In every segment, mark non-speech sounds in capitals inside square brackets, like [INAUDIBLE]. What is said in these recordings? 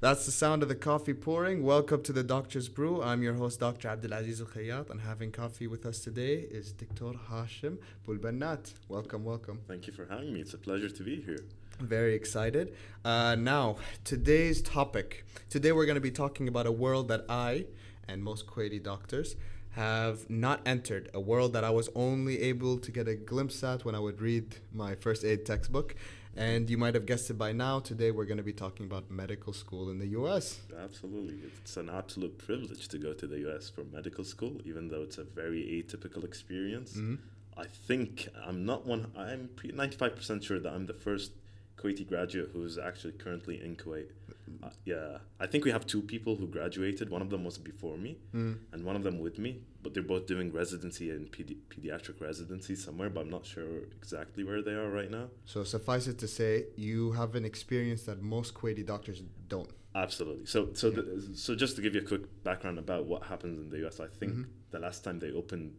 That's the sound of the coffee pouring. Welcome to the Doctor's Brew. I'm your host, Dr. Abdulaziz Al Khayyat, and having coffee with us today is Dr. Hashem Boalbanat. Welcome, welcome. Thank you for having me. It's a pleasure to be here. Very excited. Uh, now, today's topic. Today we're going to be talking about a world that I and most Kuwaiti doctors have not entered. A world that I was only able to get a glimpse at when I would read my first aid textbook. And you might have guessed it by now. Today, we're going to be talking about medical school in the US. Absolutely. It's an absolute privilege to go to the US for medical school, even though it's a very atypical experience. Mm-hmm. I think I'm not one, I'm 95% sure that I'm the first Kuwaiti graduate who's actually currently in Kuwait. Uh, yeah, I think we have two people who graduated. One of them was before me, mm. and one of them with me. But they're both doing residency and pedi- pediatric residency somewhere. But I'm not sure exactly where they are right now. So suffice it to say, you have an experience that most Kuwaiti doctors don't. Absolutely. So, so, yeah. the, so just to give you a quick background about what happens in the U.S., I think mm-hmm. the last time they opened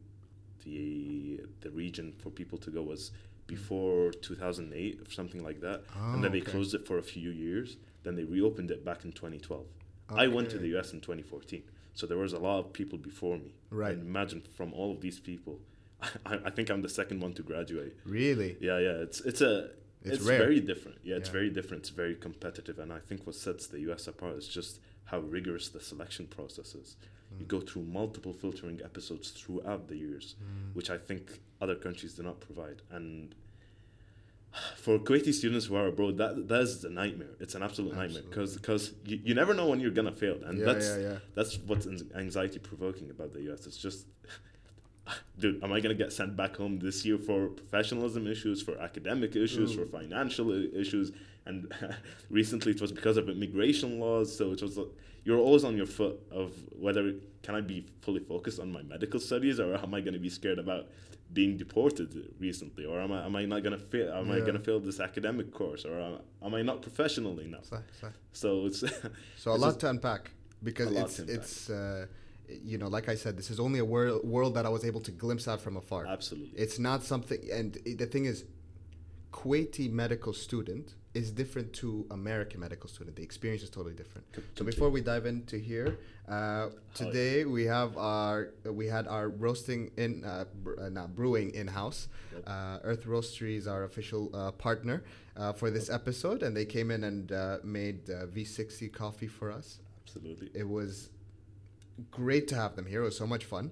the the region for people to go was before 2008 or something like that, oh, and then oh, they okay. closed it for a few years. Then they reopened it back in 2012. Okay. I went to the US in 2014, so there was a lot of people before me. Right. And imagine from all of these people, [LAUGHS] I, I, think I'm the second one to graduate. Really? Yeah, yeah. It's it's a it's, it's very different. Yeah, it's yeah. very different. It's very competitive, and I think what sets the US apart is just how rigorous the selection process is. Mm. You go through multiple filtering episodes throughout the years, mm. which I think other countries do not provide, and for Kuwaiti students who are abroad, that that is a nightmare. It's an absolute Absolutely. nightmare because because you, you never know when you're gonna fail, and yeah, that's yeah, yeah. that's what's anxiety provoking about the U.S. It's just, [LAUGHS] dude, am I gonna get sent back home this year for professionalism issues, for academic issues, Ooh. for financial issues, and [LAUGHS] recently it was because of immigration laws. So it was you're always on your foot of whether can I be fully focused on my medical studies or am I gonna be scared about being deported recently, or am I am I not gonna fail? Am yeah. I gonna fail this academic course, or am, am I not professional enough? Sorry. So it's [LAUGHS] so a it's lot to unpack because it's it's. Uh, you know, like I said, this is only a world world that I was able to glimpse out from afar. Absolutely, it's not something. And the thing is, Kuwaiti medical student is different to American medical student. The experience is totally different. So before we dive into here, uh, today we have our we had our roasting in uh, br- uh, not brewing in house. Uh, Earth Roastery is our official uh, partner uh, for this episode, and they came in and made V60 coffee for us. Absolutely, it was great to have them here. It was so much fun.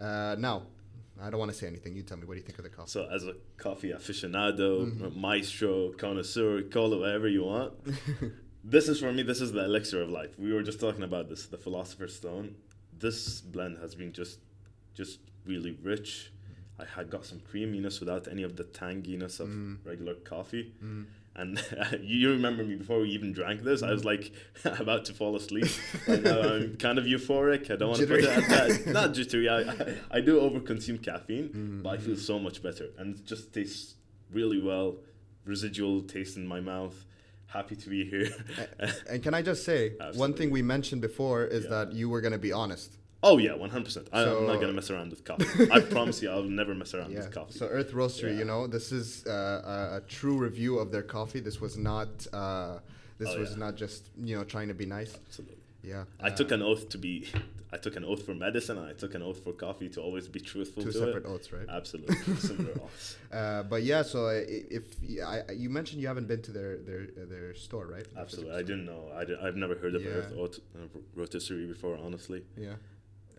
now I don't want to say anything. You tell me. What do you think of the coffee? So, as a coffee aficionado, mm-hmm. maestro, connoisseur, call it whatever you want. [LAUGHS] this is for me. This is the elixir of life. We were just talking about this, the philosopher's stone. This blend has been just, just really rich. I had got some creaminess without any of the tanginess of mm. regular coffee. Mm and [LAUGHS] you remember me before we even drank this. I was mm. like [LAUGHS] about to fall asleep. [LAUGHS] I'm kind of euphoric. I don't want to put it at that. Not jittery. I, I, I do overconsume caffeine, mm-hmm. but I feel so much better, and it just tastes really well. Residual taste in my mouth. Happy to be here. and, and can I just say Absolutely. one thing we mentioned before is yeah. that you were going to be honest. Oh yeah, one hundred percent. I'm not gonna mess around with coffee. I [LAUGHS] promise you, I'll never mess around yeah. with coffee. So Earth Roastery, yeah. you know, this is uh, a, true review of their coffee. This was not. Uh, this oh, was yeah. not just you know trying to be nice. Absolutely. Yeah. I uh, took an oath to be. I took an oath for medicine, and I took an oath for coffee to always be truthful. Two to separate it. oaths, right? Absolutely, [LAUGHS] separate oaths. Uh, but yeah, so if I, you mentioned you haven't been to their their their store, right? Absolutely, I didn't know. I I've never heard of Earth Oat uh, Rotisserie before, honestly. Yeah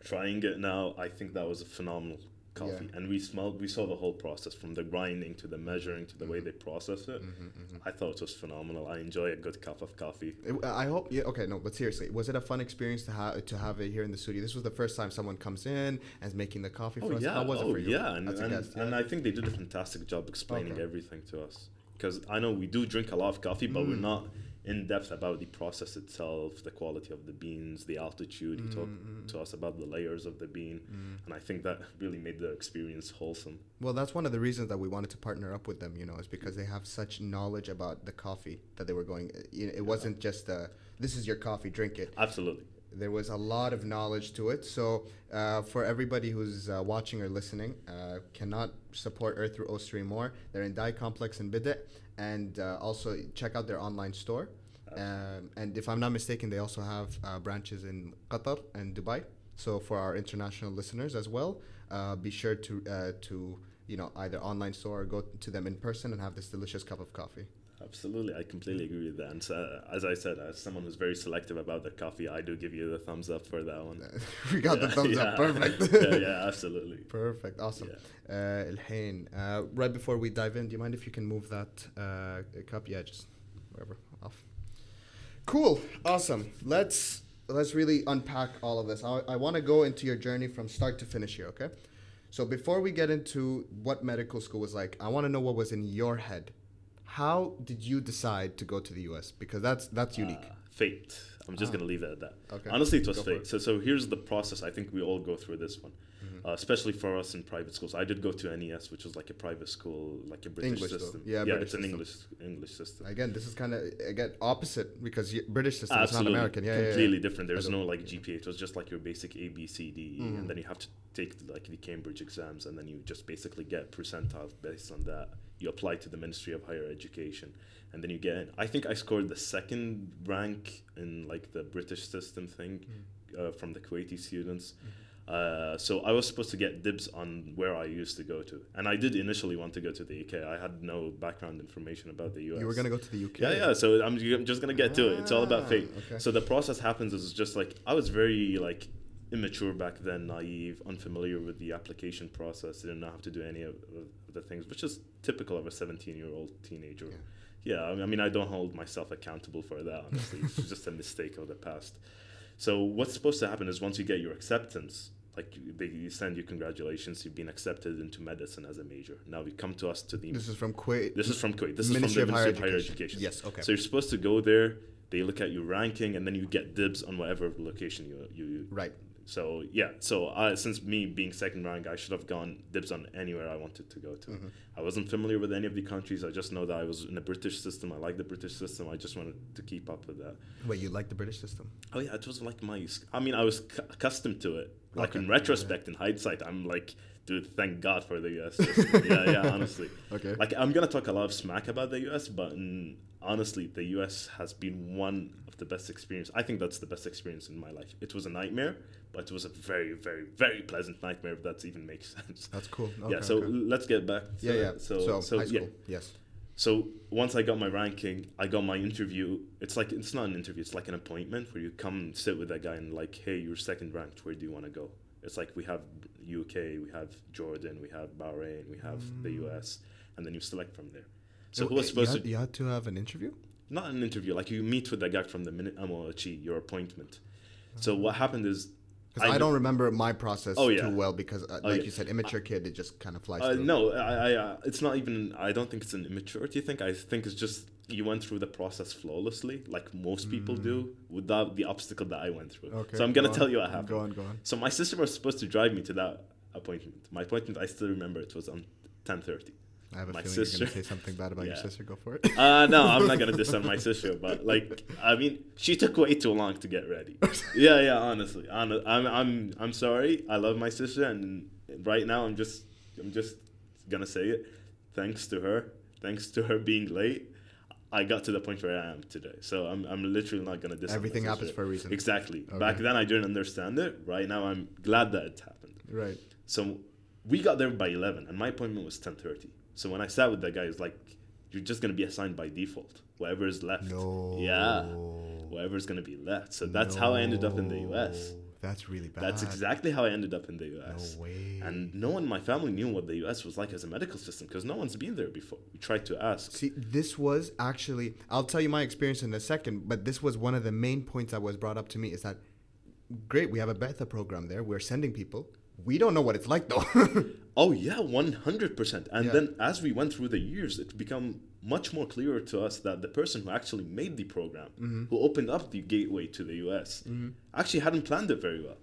trying it now, I think that was a phenomenal coffee. Yeah. And we smelled, we saw the whole process from the grinding to the measuring to the mm-hmm. way they process it. Mm-hmm, mm-hmm. I thought it was phenomenal. I enjoy a good cup of coffee. It, I hope, yeah, okay, no, but seriously, was it a fun experience to have to have it here in the studio? This was the first time someone comes in and is making the coffee for oh, us. Yeah. How was oh, it for you? Yeah, and, and, yeah. and I think they did a fantastic job explaining okay. everything to us. Because I know we do drink a lot of coffee, but mm. we're not in depth about the process itself, the quality of the beans, the altitude. He talked mm-hmm. to us about the layers of the bean, mm. and I think that really made the experience wholesome. Well, that's one of the reasons that we wanted to partner up with them. You know, is because they have such knowledge about the coffee that they were going. You know, it yeah. wasn't just a, this is your coffee, drink it. Absolutely. There was a lot of knowledge to it. So, uh, for everybody who's uh, watching or listening, uh, cannot support Earth Roastery more. They're in Dye Complex in Bidit and uh, also check out their online store. Um, and if I'm not mistaken, they also have uh, branches in Qatar and Dubai. So for our international listeners as well, uh, be sure to uh, to you know either online store or go to them in person and have this delicious cup of coffee. Absolutely, I completely agree with that. And so, as I said, as someone who's very selective about their coffee, I do give you the thumbs up for that one. [LAUGHS] we got yeah, the thumbs yeah. up, perfect. [LAUGHS] yeah, yeah, [LAUGHS] absolutely. Perfect, awesome. Yeah. Uh, uh, right before we dive in, do you mind if you can move that uh, cup? Yeah, just wherever off. Cool, awesome. Let's let's really unpack all of this. I, I want to go into your journey from start to finish here, okay? So before we get into what medical school was like, I want to know what was in your head how did you decide to go to the US? Because that's that's unique. Uh, fate. I'm just ah. gonna leave it at that. Okay. Honestly, it was go fate. It. So so here's the process. I think we all go through this one, mm-hmm. uh, especially for us in private schools. I did go to NES, which was like a private school, like a British English system. School. Yeah, yeah, British it's an English English system. Again, this is kind of again opposite because British system is not American. Yeah, completely yeah, yeah. different. There's no like GPA. It was just like your basic A B C D, mm-hmm. and then you have to take like the Cambridge exams, and then you just basically get percentiles based on that. You apply to the Ministry of Higher Education and then you get in. I think I scored the second rank in like the British system thing mm. uh, from the Kuwaiti students. Mm. Uh, so I was supposed to get dibs on where I used to go to, and I did initially want to go to the UK. I had no background information about the US. You were gonna go to the UK. Yeah, yeah. So I'm, I'm just gonna get ah, to it. It's all about fate. Ah, okay. So the process happens is just like I was very like immature back then, naive, unfamiliar with the application process. Didn't know how to do any of the things, which is typical of a 17 year old teenager. Yeah yeah, I mean, I don't hold myself accountable for that. Honestly, it's just a mistake of the past. So what's supposed to happen is once you get your acceptance, like they send you congratulations, you've been accepted into medicine as a major. Now you come to us to the. This is from Kuwait. This is from Kuwait. This Ministry is from the Ministry of Higher, Higher Education. Yes. Okay. So you're supposed to go there. They look at your ranking, and then you get dibs on whatever location you you right so yeah, so uh, since me being second rank, I should have gone dibs on anywhere I wanted to go to. Mm-hmm. I wasn't familiar with any of the countries. I just know that I was in the British system. I like the British system. I just wanted to keep up with that. Wait, you like the British system? Oh yeah, it was like my. I mean, I was c- accustomed to it. Like okay. in retrospect, in hindsight, I'm like, dude, thank God for the US. [LAUGHS] yeah, yeah, honestly. Okay. Like I'm gonna talk a lot of smack about the US, but in, honestly, the US has been one of the best experience. I think that's the best experience in my life. It was a nightmare, but it was a very, very, very pleasant nightmare. If that even makes [LAUGHS] sense. That's cool. Okay, yeah. So okay. let's get back. To, yeah, yeah. So, so, so high school. Yeah. Yes. So once I got my ranking, I got my interview. It's like it's not an interview; it's like an appointment where you come and sit with that guy and like, hey, you're second ranked. Where do you want to go? It's like we have UK, we have Jordan, we have Bahrain, we have mm. the US, and then you select from there. So, who was supposed you had, to? You had to have an interview. Not an interview, like you meet with that guy from the minute MOHE, your appointment. So what happened is because I, I, don't remember my process oh, yeah. too well because, uh, oh, like yeah. you said, immature kid, it just kind of flies. Uh, no, I, I uh, it's not even. I don't think it's an immaturity thing. I think it's just you went through the process flawlessly, like most people mm. do, without the obstacle that I went through. Okay, so I'm gonna tell you what happened. Go on, go on. So my sister was supposed to drive me to that appointment. My appointment, I still remember, it was on ten thirty. I have a my feeling sister, you're gonna say something bad about yeah. your sister. Go for it. uh, no, I'm not [LAUGHS] gonna diss on my sister, but like, I mean, she took way too long to get ready. yeah, yeah. Honestly, I'm, I'm, I'm sorry. I love my sister, and right now, I'm just, I'm just gonna say it. Thanks to her, thanks to her being late, I got to the point where I am today. So I'm, I'm literally not gonna diss. Everything happens for a reason. Exactly. Okay. Back then, I didn't understand it. Right now, I'm glad that it happened. Right. So we got there by 11, and my appointment was 10:30 so when I sat with that guy, it's like you're just gonna be assigned by default. whatever is left. No. Yeah. Whoever's gonna be left. So that's no. how I ended up in the US. That's really bad. That's exactly how I ended up in the US. No way. And no one in my family knew what the US was like as a medical system because no one's been there before. We tried to ask. See, this was actually, I'll tell you my experience in a second, but this was one of the main points that was brought up to me is that, great, we have a Betha program there. We're sending people we don't know what it's like though. [LAUGHS] oh yeah, one hundred percent. And yeah. then as we went through the years, it became much more clearer to us that the person who actually made the program, mm-hmm. who opened up the gateway to the US, mm-hmm. actually hadn't planned it very well.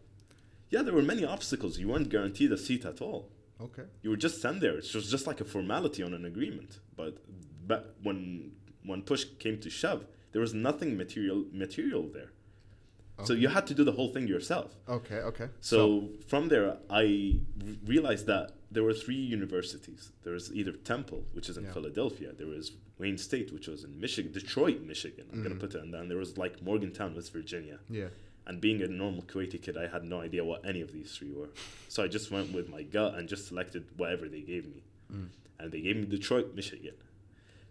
Yeah, there were many obstacles. You weren't guaranteed a seat at all. Okay. You were just sent there. It was just like a formality on an agreement. But but when when push came to shove, there was nothing material material there. Okay. So you had to do the whole thing yourself. Okay, okay. So, so from there, I realized that there were three universities. There was either Temple, which is in yeah. Philadelphia. There was Wayne State, which was in Michigan, Detroit, Michigan. I'm mm. gonna put it, and then there was like Morgantown, West Virginia. Yeah. And being a normal Kuwaiti kid, I had no idea what any of these three were. So I just went with my gut and just selected whatever they gave me. Mm. And they gave me Detroit, Michigan.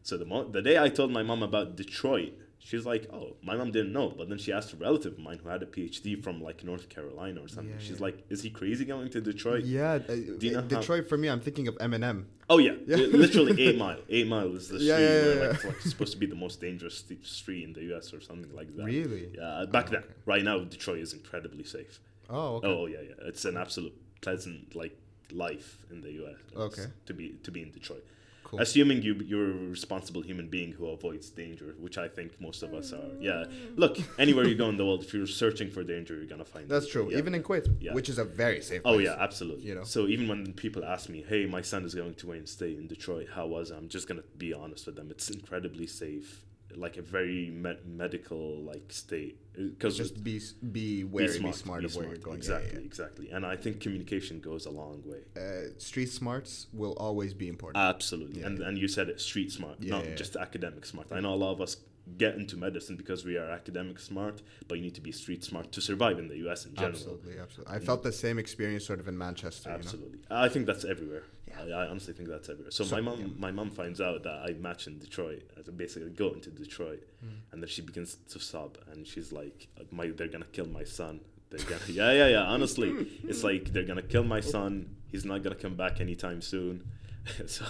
So the mo- the day I told my mom about Detroit, She's like, oh, my mom didn't know. But then she asked a relative of mine who had a PhD from like North Carolina or something. Yeah, She's yeah. like, is he crazy going to Detroit? Yeah, uh, you know Detroit how? for me, I'm thinking of Eminem. Oh yeah, yeah. literally [LAUGHS] eight mile. Eight mile is the street where like, like, it's supposed to be the most dangerous street in the U.S. or something like that. Really? Yeah. Back oh, then, okay. right now, Detroit is incredibly safe. Oh. Okay. Oh yeah, yeah. It's an absolute pleasant like life in the U.S. Okay. To be to be in Detroit. Cool. Assuming you you're a responsible human being who avoids danger, which I think most of us are. Mm. Yeah. Look, anywhere you go in the world, if you're searching for danger, you're gonna find. That's it. true. Yeah. Even in Kuwait, yeah. which is a very safe. Oh, place. Oh yeah, absolutely. You know. So even when people ask me, "Hey, my son is going to Wayne State in Detroit. How was it?" I'm just gonna be honest with them. It's incredibly safe like a very me- medical like state because uh, just be be wary, be smart, be smart be of smart. where you're going. Exactly, yeah, yeah. exactly. And I think communication goes a long way. Uh, street smarts will always be important. Absolutely, yeah, and and you said it, street smart, not just academic smart. I know a lot of us get into medicine because we are academic smart, but you need to be street smart to survive in the U.S. in general. Absolutely, absolutely. I felt the same experience sort of in Manchester. Absolutely, you know? I think that's everywhere. Yeah. I, I, honestly think that's everywhere. So, so my mom, yeah. my mom finds out that I match in Detroit. Basically go into Detroit, mm. and then she begins to sob, and she's like, "My, they're gonna kill my son." They're gonna, [LAUGHS] yeah, yeah, yeah. Honestly, it's like they're gonna kill my son. He's not gonna come back anytime soon. [LAUGHS] so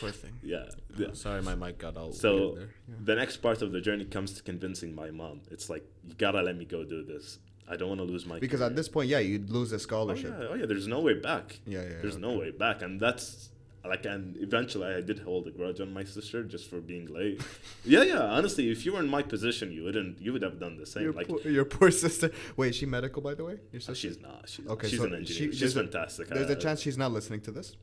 Poor thing. [LAUGHS] Yeah. Oh, sorry, my mic got all. So yeah. the next part of the journey comes to convincing my mom. It's like you gotta let me go do this. I don't want to lose my. Because career. at this point, yeah, you'd lose a oh, scholarship. Oh yeah, oh yeah. There's no way back. Yeah, yeah. There's okay. no way back, and that's like, and eventually I did hold a grudge on my sister just for being late. [LAUGHS] yeah, yeah. Honestly, if you were in my position, you wouldn't. You would have done the same. Your like poor, your poor sister. Wait, is she medical by the way? Your uh, sister? she's not. She's, okay, she's so an engineer. She, she's fantastic. There's a uh, chance she's not listening to this.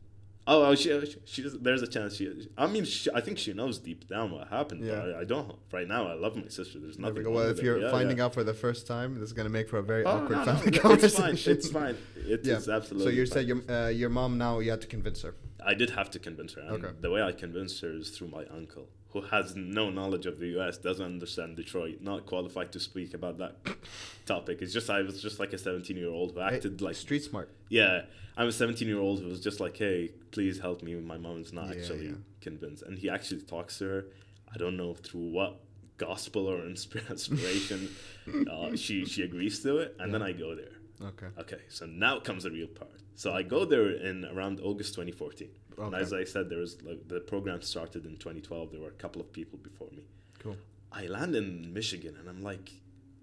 Oh, oh she, she, she there's a chance she. I mean, she, I think she knows deep down what happened. Yeah. But I, I, don't. Right now, I love my sister. There's nothing. Go, Well, if you're yeah, finding yeah. out for the first time, this is gonna make for a very oh, awkward no, family no, conversation. It's fine. It's [LAUGHS] fine. It yeah. is absolutely. So you said your uh, your mom now you had to convince her. I did have to convince her. And okay. The way I convinced her is through my uncle, who has no knowledge of the U.S., doesn't understand Detroit, not qualified to speak about that [COUGHS] topic. It's just I was just like a 17 year old who acted hey, like street smart. Yeah, I'm a 17 year old who was just like, hey, please help me. My mom's not yeah, actually yeah. convinced, and he actually talks to her. I don't know through what gospel or [LAUGHS] inspiration [LAUGHS] uh, she she agrees to it, and yeah. then I go there. Okay. Okay. So now comes the real part. So I go there in around August 2014. Okay. And as I said, there was like, the program started in 2012. There were a couple of people before me. Cool. I land in Michigan and I'm like,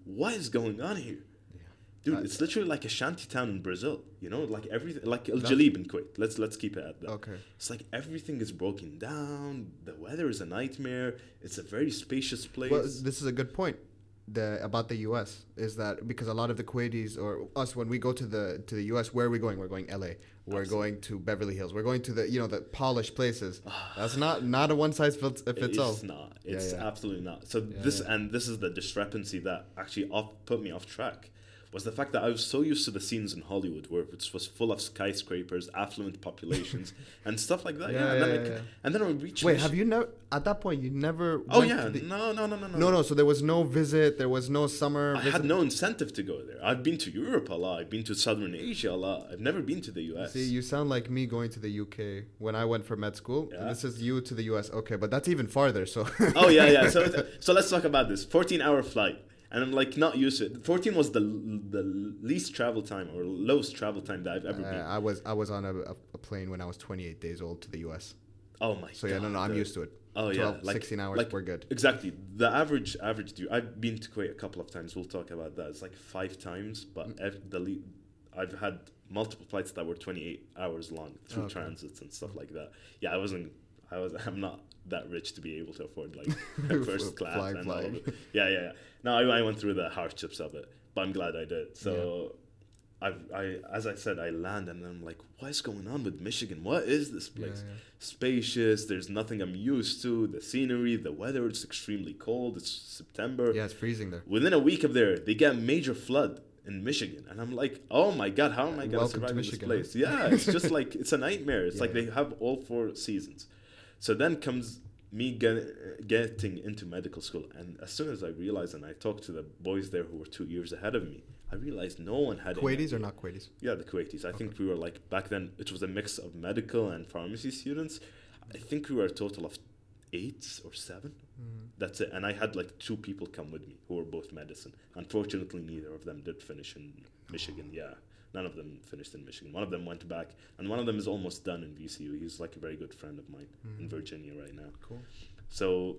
what is going on here? Dude, uh, it's literally like a shanty town in Brazil. You know, like everything, like El Jalib in Kuwait. Let's let's keep it at that. Okay. It's like everything is broken down. The weather is a nightmare. It's a very spacious place. Well, this is a good point the about the U.S. is that because a lot of the Kuwaitis or us when we go to the to the U.S. where are we going? We're going L.A. We're Absolutely. going to Beverly Hills. We're going to the you know the polished places. [SIGHS] That's not not a one size fits fits all. It's not. It's yeah, yeah. absolutely not. So yeah, this and this is the discrepancy that actually off, put me off track was the fact that I was so used to the scenes in Hollywood where it was full of skyscrapers, affluent populations, [LAUGHS] and stuff like that. Yeah, yeah, and, then yeah, I, and then I reached. Wait, have you never? At that point, you never. Oh yeah, the, no, no, no, no, no. No, no. So there was no visit. There was no summer. I visit. had no incentive to go there. I've been to Europe a lot. I've been to Southern Asia a lot. I've never been to the U.S. See, you sound like me going to the UK when I went for med school. Yeah. This is you to the U.S. Okay, but that's even farther. So. oh yeah, yeah. [LAUGHS] So so let's talk about this. Fourteen hour flight and I'm like not used to it. 14 was the the least travel time or lowest travel time that I've ever uh, been. I was I was on a, a, plane when I was 28 days old to the U.S. Oh my! God. So yeah, no, no, I'm used to it. Oh 12, yeah, like, 16 hours, like, we're good. Exactly. The average average do I've been to Kuwait a couple of times. We'll talk about that. It's like five times, but mm. the le- I've had multiple flights that were 28 hours long through okay. transits and stuff like that. Yeah, I wasn't. I was. [LAUGHS] I'm not that rich to be able to afford like [LAUGHS] [LAUGHS] first class flying, and flying. all. Yeah, yeah, yeah. No, I, I, went through the hardships of it, but I'm glad I did. So, yeah. I, I, as I said, I land and I'm like, what is going on with Michigan? What is this place? Yeah, yeah. Spacious. There's nothing I'm used to. The scenery, the weather. It's extremely cold. It's September. Yeah, it's freezing there. Within a week of there, they get major flood in Michigan, and I'm like, oh my god, how am I gonna survive in this place? Yeah, it's just [LAUGHS] like it's a nightmare. It's yeah. like they have all four seasons. So then comes me get, getting into medical school, and as soon as I realized, and I talked to the boys there who were two years ahead of me, I realized no one had Kuwaitis or not Kuwaitis. Yeah, the Kuwaitis. I okay. think we were like back then. It was a mix of medical and pharmacy students. I think we were a total of eight or 7 mm-hmm. That's it. And I had like two people come with me who were both medicine. Unfortunately, neither of them did finish in Michigan. Yeah, none of them finished in Michigan. One of them went back, and one of them is almost done in VCU. He's like a very good friend of mine mm-hmm. in Virginia right now. Cool. So,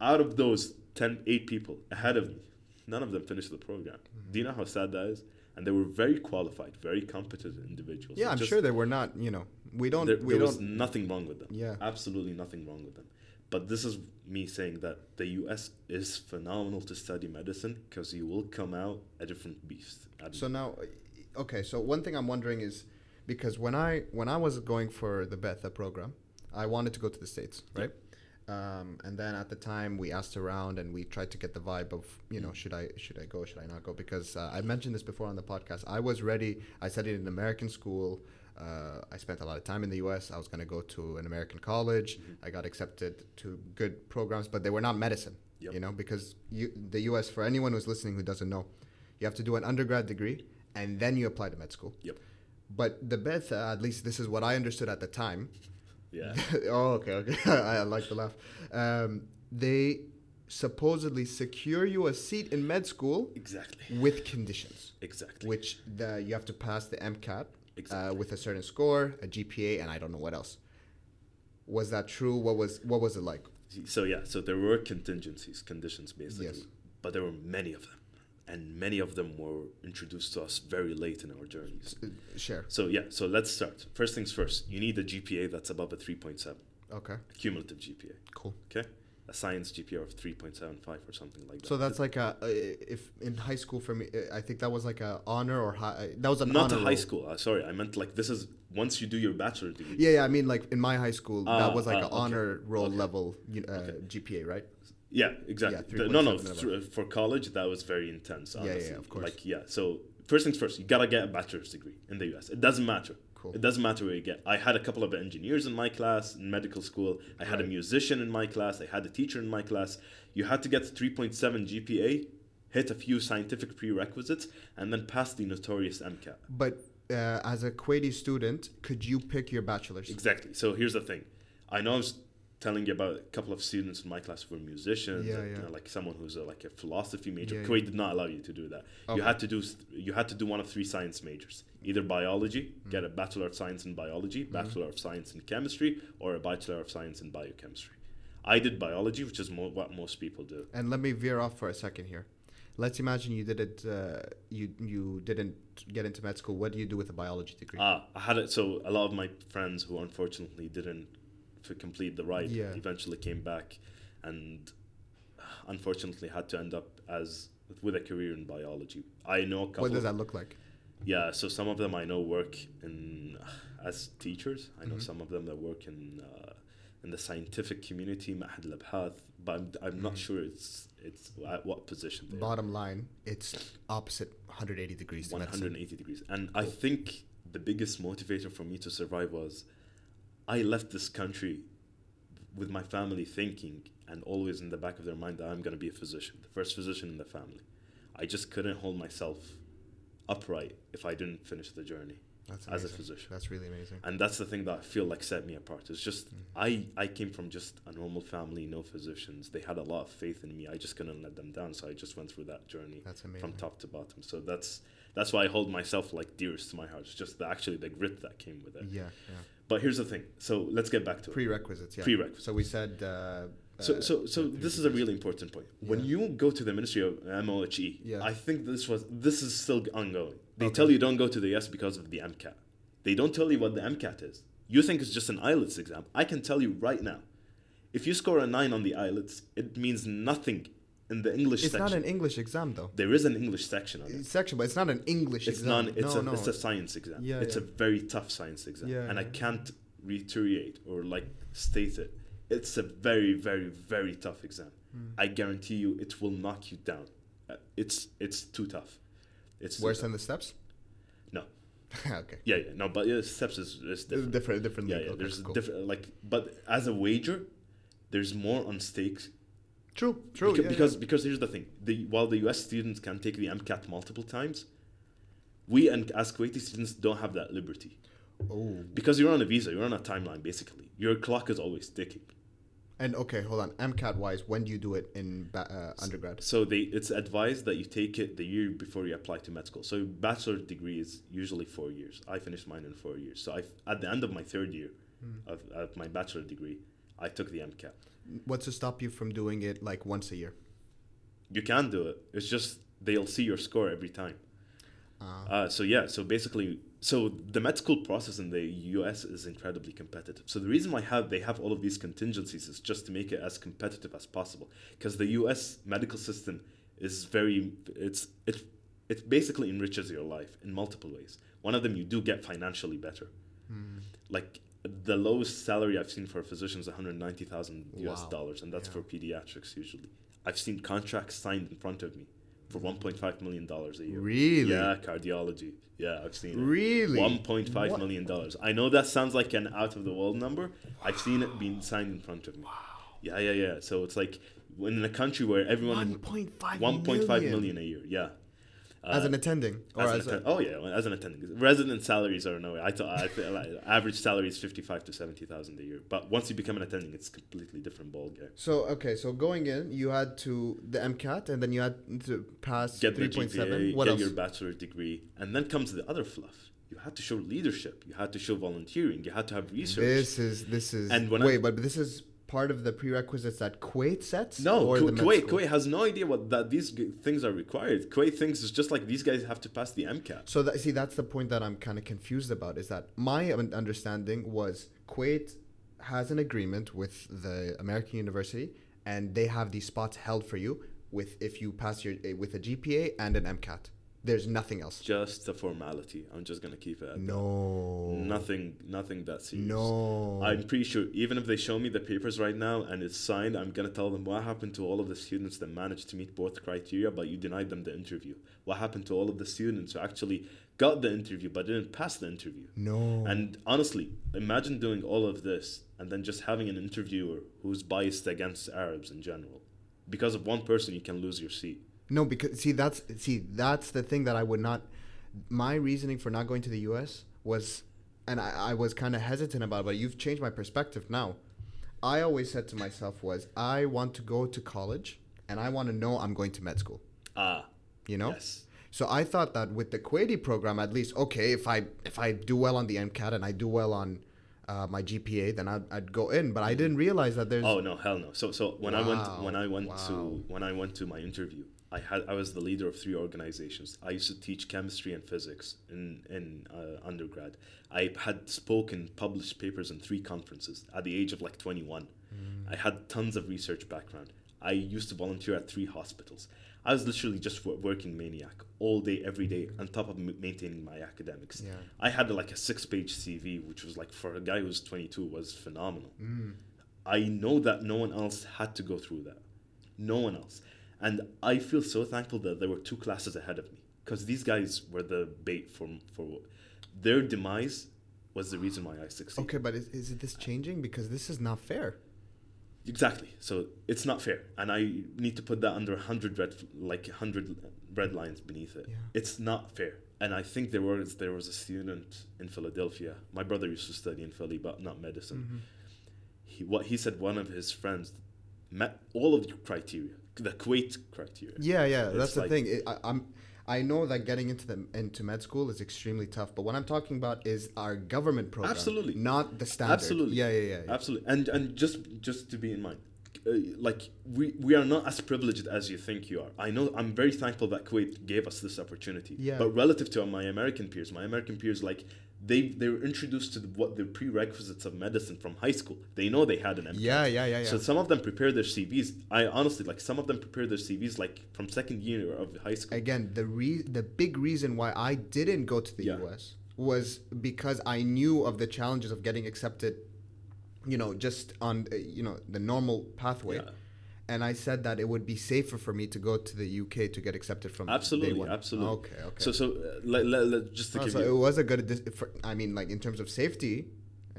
out of those 10, eight people ahead of me, none of them finished the program. Mm-hmm. Do you know how sad that is? And they were very qualified, very competent individuals. Yeah, I'm sure they were not. You know, we don't. There, we there don't, was nothing wrong with them. Yeah, absolutely nothing wrong with them. But this is me saying that the US is phenomenal to study medicine because you will come out a different beast. So now, okay. So one thing I'm wondering is because when I when I was going for the Betha program, I wanted to go to the states, right? Um, and then at the time we asked around and we tried to get the vibe of you know should I should I go should I not go because uh, I mentioned this before on the podcast I was ready I studied in an American school uh, I spent a lot of time in the U.S. I was going to go to an American college. Mm-hmm. I got accepted to good programs, but they were not medicine. Yep. You know, because you, the U.S. for anyone who's listening who doesn't know, you have to do an undergrad degree and then you apply to med school. Yep. But the Betha, at least this is what I understood at the time. Yeah. [LAUGHS] oh, okay, okay. [LAUGHS] I like the laugh. Um, they supposedly secure you a seat in med school. Exactly. With conditions. Exactly. Which the you have to pass the MCAT exactly. uh, with a certain score, a GPA, and I don't know what else. Was that true? What was what was it like? So yeah, so there were contingencies, conditions basically, yes. but there were many of them, and many of them were introduced to us very late in our journeys. Sure. So yeah, so let's start. First things first. You need a GPA that's above a three point seven. Okay. A cumulative GPA. Cool. Okay a science GPA of 3.75 or something like that. So that's like a if in high school for me, I think that was like a honor or high. That was an not a high school. Uh, sorry, I meant like this is once you do your bachelor degree. Yeah, yeah. I mean like in my high school, uh, that was like uh, an okay. honor roll okay. level uh, okay. GPA, right? Yeah, exactly. Yeah, the, no, no. Th- for college, that was very intense. Honestly. Yeah, yeah, of course. Like yeah. So first things first, you gotta get a bachelor's degree in the U.S. It doesn't matter Cool. It doesn't matter where you get. I had a couple of engineers in my class in medical school. I had right. a musician in my class. I had a teacher in my class. You had to get 3.7 GPA, hit a few scientific prerequisites, and then pass the notorious MCAT. But uh, as a Kuwaiti student, could you pick your bachelor's? Exactly. So here's the thing. I know telling you about a couple of students in my class who were musicians, yeah, and, yeah. You know, like someone who's a, like a philosophy major. Yeah, Kuwait did not allow you to do that. Okay. You had to do you had to do one of three science majors: either biology, mm-hmm. get a bachelor of science in biology, mm-hmm. bachelor of science in chemistry, or a bachelor of science in biochemistry. I did biology, which is mo- what most people do. And let me veer off for a second here. Let's imagine you didn't uh, you you didn't get into med school. What do you do with a biology degree? Ah, I had it. So a lot of my friends who unfortunately didn't to complete the ride. Yeah. Eventually came back, and unfortunately had to end up as with a career in biology. I know a couple. What does that look like? Yeah, so some of them I know work in as teachers. I know mm-hmm. some of them that work in uh, in the scientific community, Mahad Labhath, but I'm, I'm mm-hmm. not sure it's it's at what position. Bottom are. line, it's opposite 180 degrees. 180 degrees, and. I think the biggest motivator for me to survive was I left this country with my family thinking and always in the back of their mind that I'm going to be a physician, the first physician in the family. I just couldn't hold myself upright if I didn't finish the journey as a physician. That's really amazing. And that's the thing that I feel like set me apart. It's just mm-hmm. I I came from just a normal family, no physicians. They had a lot of faith in me. I just couldn't let them down, so I just went through that journey from top to bottom. So that's that's why I hold myself like dearest to my heart. It's just the, actually the grit that came with it. Yeah, yeah. But here's the thing. So let's get back to prerequisites. Yeah. Prerequisites. So we said. Uh, so, so, so this is a really important point. When yeah. you go to the Ministry of MOHE, yeah. I think this was this is still ongoing. They okay. tell you don't go to the US because of the MCAT. They don't tell you what the MCAT is. You think it's just an IELTS exam. I can tell you right now, if you score a nine on the IELTS, it means nothing in the English it's section. not an English exam though. There is an English section on it. Section, but it's not an English it's exam. It's, no, a, no. it's a science exam. Yeah, it's yeah. a very tough science exam. Yeah, and yeah. I can't reiterate or like state it. It's a very, very, very tough exam. Mm. I guarantee you it will knock you down. Uh, it's it's too tough. It's worse than the steps. No. [LAUGHS] okay. Yeah, yeah, no, but yeah, steps is, is different. Different, different. Yeah, yeah. Okay, there's cool. different, like, but as a wager, there's more on stakes. True, true. Because yeah, because, yeah. because here's the thing: the while the U.S. students can take the MCAT multiple times, we and as Kuwaiti students don't have that liberty. Oh. Because you're on a visa, you're on a timeline. Basically, your clock is always ticking. And okay, hold on. MCAT wise, when do you do it in uh, undergrad? So they it's advised that you take it the year before you apply to med school. So bachelor degree is usually four years. I finished mine in four years. So I at the end of my third year mm. of, of my bachelor degree, I took the MCAT. What's to stop you from doing it like once a year? You can do it. It's just they'll see your score every time. Uh, uh, so yeah, so basically so the med school process in the US is incredibly competitive. So the reason why have they have all of these contingencies is just to make it as competitive as possible. Because the US medical system is very it's it it basically enriches your life in multiple ways. One of them you do get financially better. Mm. Like the lowest salary I've seen for a physician is 190,000 US dollars and that's yeah. for pediatrics usually. I've seen contracts signed in front of me for 1.5 million dollars a year. Really? Yeah, cardiology. Yeah, I've seen it. Really? 1.5 million dollars. I know that sounds like an out of the world number. Wow. I've seen it being signed in front of me. Wow. Yeah, yeah, yeah. So it's like in a country where everyone 1.5 1.5 million. million a year. Yeah. Uh, as an attending, or as, as an atten- oh yeah, as an attending. Resident salaries are no way. I thought I feel like average salary is fifty five to seventy thousand a year, but once you become an attending, it's completely different ball game. So okay, so going in, you had to the MCAT, and then you had to pass get three point seven. What get else? your bachelor's degree, and then comes the other fluff. You had to show leadership. You had to show volunteering. You had to have research. This is this is. And when wait, I, but this is part of the prerequisites that Kuwait sets? No, Ku- Kuwait Kuwait has no idea what that these g- things are required. Kuwait thinks it's just like these guys have to pass the MCAT. So that, see, that's the point that I'm kind of confused about. Is that my understanding was Kuwait has an agreement with the American university, and they have these spots held for you with if you pass your eh, with a GPA and an MCAT. There's nothing else. Just a formality. I'm just gonna keep it. At no. That. Nothing. Nothing that serious. No. I'm pretty sure. Even if they show me the papers right now and it's signed, I'm gonna tell them what happened to all of the students that managed to meet both criteria, but you denied them the interview. What happened to all of the students who actually got the interview but didn't pass the interview? No. And honestly, imagine doing all of this and then just having an interviewer who's biased against Arabs in general. Because of one person, you can lose your seat. No, because see that's see that's the thing that I would not. My reasoning for not going to the U.S. was, and I, I was kind of hesitant about, it, but you've changed my perspective now. I always said to myself was I want to go to college and I want to know I'm going to med school. Ah. You know. Yes. So I thought that with the Kuwaiti program, at least, okay, if I if I do well on the MCAT and I do well on uh, my GPA, then I'd, I'd go in. But I didn't realize that there's. Oh no, hell no! So so when wow. I went when I went wow. to when I went to my interview, I had I was the leader of three organizations. I used to teach chemistry and physics in in uh, undergrad. I had spoken, published papers in three conferences at the age of like 21. Mm. I had tons of research background. I used to volunteer at three hospitals. I was literally just working maniac all day, every day, on top of m- maintaining my academics. Yeah. I had like a six-page CV, which was like for a guy who's 22 was phenomenal. Mm. I know that no one else had to go through that. No one else. And I feel so thankful that there were two classes ahead of me because these guys were the bait for for their demise was the reason why I succeeded. Okay, but is, is this changing because this is not fair? Exactly. So it's not fair, and I need to put that under hundred red like hundred red lines beneath it. Yeah. It's not fair, and I think there was there was a student in Philadelphia. My brother used to study in Philly, but not medicine. Mm-hmm. He what he said one of his friends met all of the criteria the Kuwait criteria. Yeah, yeah, it's that's like, the thing. It, I, I'm I know that getting into the into med school is extremely tough, but what I'm talking about is our government program, absolutely, not the standard. Absolutely, yeah, yeah, yeah, yeah. absolutely. And and just just to be in mind, uh, like we we are not as privileged as you think you are. I know I'm very thankful that Kuwait gave us this opportunity. Yeah. But relative to my American peers, my American peers like they they were introduced to the, what the prerequisites of medicine from high school. They know they had an MCAT. Yeah, yeah, yeah, yeah. So some of them prepare their CVs. I honestly like some of them prepare their CVs like from second year of high school. Again, the re- the big reason why I didn't go to the yeah. US was because I knew of the challenges of getting accepted, you know, just on you know the normal pathway. Yeah. And I said that it would be safer for me to go to the UK to get accepted from absolutely, absolutely. Okay, okay. So, so uh, let, let, let, just to oh, give so you, it was a good. For, I mean, like in terms of safety.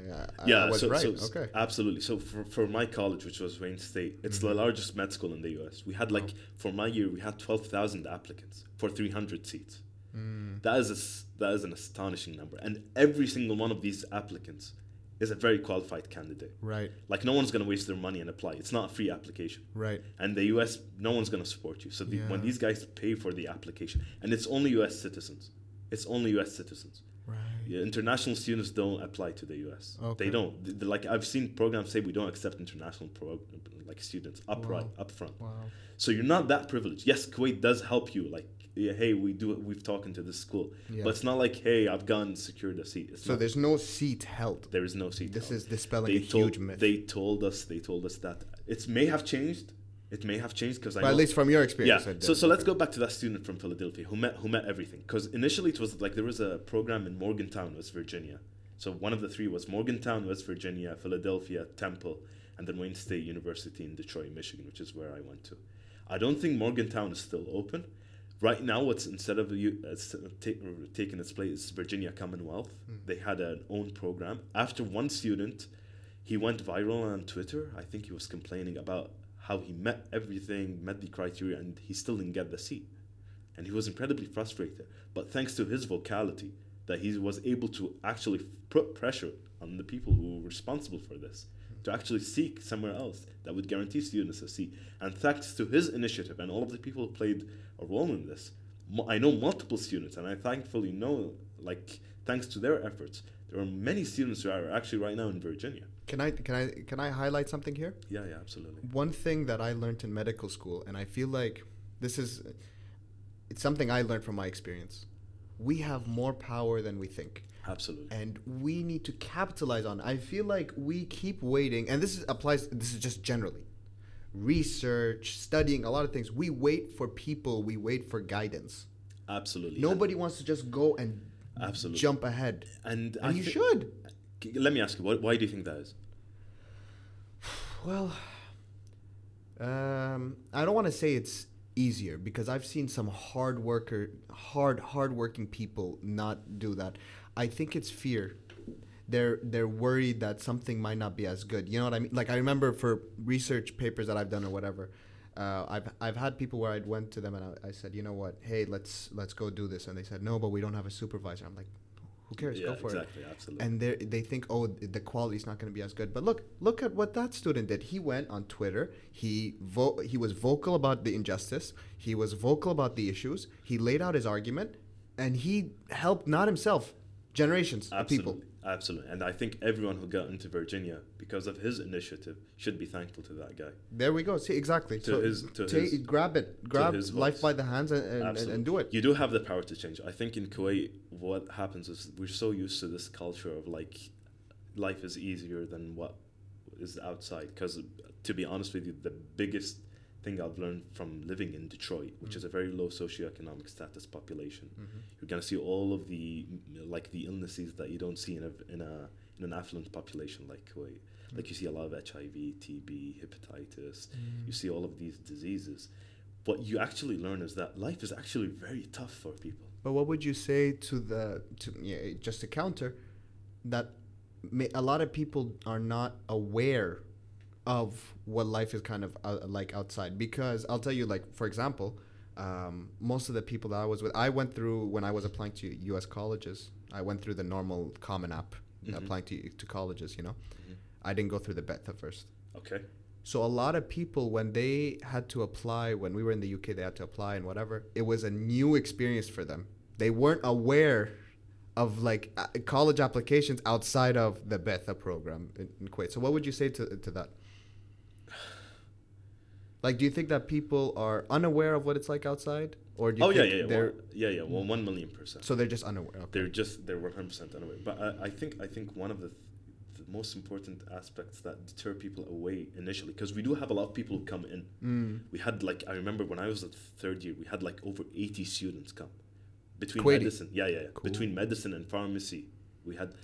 Yeah, yeah I was so, right. So okay, absolutely. So for, for my college, which was Wayne State, it's mm-hmm. the largest med school in the U.S. We had like oh. for my year, we had twelve thousand applicants for three hundred seats. Mm. That is a, that is an astonishing number, and every single one of these applicants is a very qualified candidate. Right. Like no one's going to waste their money and apply. It's not a free application. Right. And the US, no one's going to support you. So the, yeah. when these guys pay for the application, and it's only US citizens, it's only US citizens. Right. Yeah, international students don't apply to the US. Okay. They don't. They, like I've seen programs say we don't accept international pro, like students upright wow. up front. Wow. So you're not that privileged. Yes, Kuwait does help you. Like yeah, hey, we do we've talked to this school, yeah. but it's not like hey, I've gone secured a seat. It's so not, there's no seat held. There is no seat. This held. is dispelling they a told, huge myth. They told us. They told us that it may have changed. It may have changed because I. But at least from your experience. Yeah. So so let's go back to that student from Philadelphia who met who met everything because initially it was like there was a program in Morgantown, West Virginia. So one of the three was Morgantown, West Virginia, Philadelphia, Temple, and then Wayne State University in Detroit, Michigan, which is where I went to. I don't think Morgantown is still open, Right now, what's instead of you uh, taking its place, Virginia Commonwealth. Mm. They had an own program. After one student, he went viral on Twitter. I think he was complaining about how he met everything, met the criteria, and he still didn't get the seat. And he was incredibly frustrated. But thanks to his vocality, that he was able to actually put pressure on the people who were responsible for this to actually seek somewhere else that would guarantee students a seat. And thanks to his initiative and all of the people who played a role in this, I know multiple students, and I thankfully know, like, thanks to their efforts, there are many students who are actually right now in Virginia. Can I can I can I highlight something here? Yeah, yeah, absolutely. One thing that I learned in medical school, and I feel like this is it's something I learned from my experience. We have more power than we think. Absolutely. And we need to capitalize on. I feel like we keep waiting, and this is, applies. This is just generally research, studying a lot of things. We wait for people. We wait for guidance. Absolutely. Nobody wants to just go and absolutely jump ahead. And, and you should. Let me ask you, why, why do you think that is? Well, um, I don't want to say it's easier because I've seen some hard worker, hard hard working people not do that. I think it's fear. They're they're worried that something might not be as good. You know what I mean? Like I remember for research papers that I've done or whatever, uh, I've I've had people where I went to them and I, I, said, you know what? Hey, let's let's go do this, and they said, no, but we don't have a supervisor. I'm like, who cares? Yeah, go for exactly, it. Absolutely. And they they think, oh, the quality is not going to be as good. But look, look at what that student did. He went on Twitter. He vo- he was vocal about the injustice. He was vocal about the issues. He laid out his argument, and he helped not himself generations absolutely, of people. Absolutely. And I think everyone who got into Virginia because of his initiative should be thankful to that guy. There we go. See, exactly. To so his, to take, his, grab it. Grab life by the hands and, and, and, do it. You do have the power to change. I think in Kuwait, what happens is we're so used to this culture of like life is easier than what is outside. Because to be honest with you, the biggest – thing I've learned from living in Detroit, which mm-hmm. is a very low socioeconomic status population. Mm-hmm. You're gonna see all of the like the illnesses that you don't see in a in a in an affluent population like Kuwait. Mm-hmm. Like you see a lot of HIV, TB, hepatitis. You mm. see all of these diseases. What you actually learn is that life is actually very tough for people. But what would you say to the to yeah, just to counter that? May, a lot of people are not aware of what life is kind of uh, like outside because I'll tell you like for example um, most of the people that I was with I went through when I was applying to US colleges I went through the normal common app mm-hmm. applying to, to colleges you know mm-hmm. I didn't go through the Betha first okay so a lot of people when they had to apply when we were in the UK they had to apply and whatever it was a new experience for them they weren't aware of like uh, college applications outside of the Betha program in, in Kuwait. So what would you say to, to that? Like, do you think that people are unaware of what it's like outside, or do you oh yeah yeah yeah they're well, yeah yeah well one million percent. So they're just unaware. Okay. They're just they're one hundred percent unaware. But I, I think I think one of the, th- the most important aspects that deter people away initially, because we do have a lot of people who come in. Mm. We had like I remember when I was at third year, we had like over eighty students come between Kuwaiti. medicine. Yeah yeah, yeah. Cool. between medicine and pharmacy, we had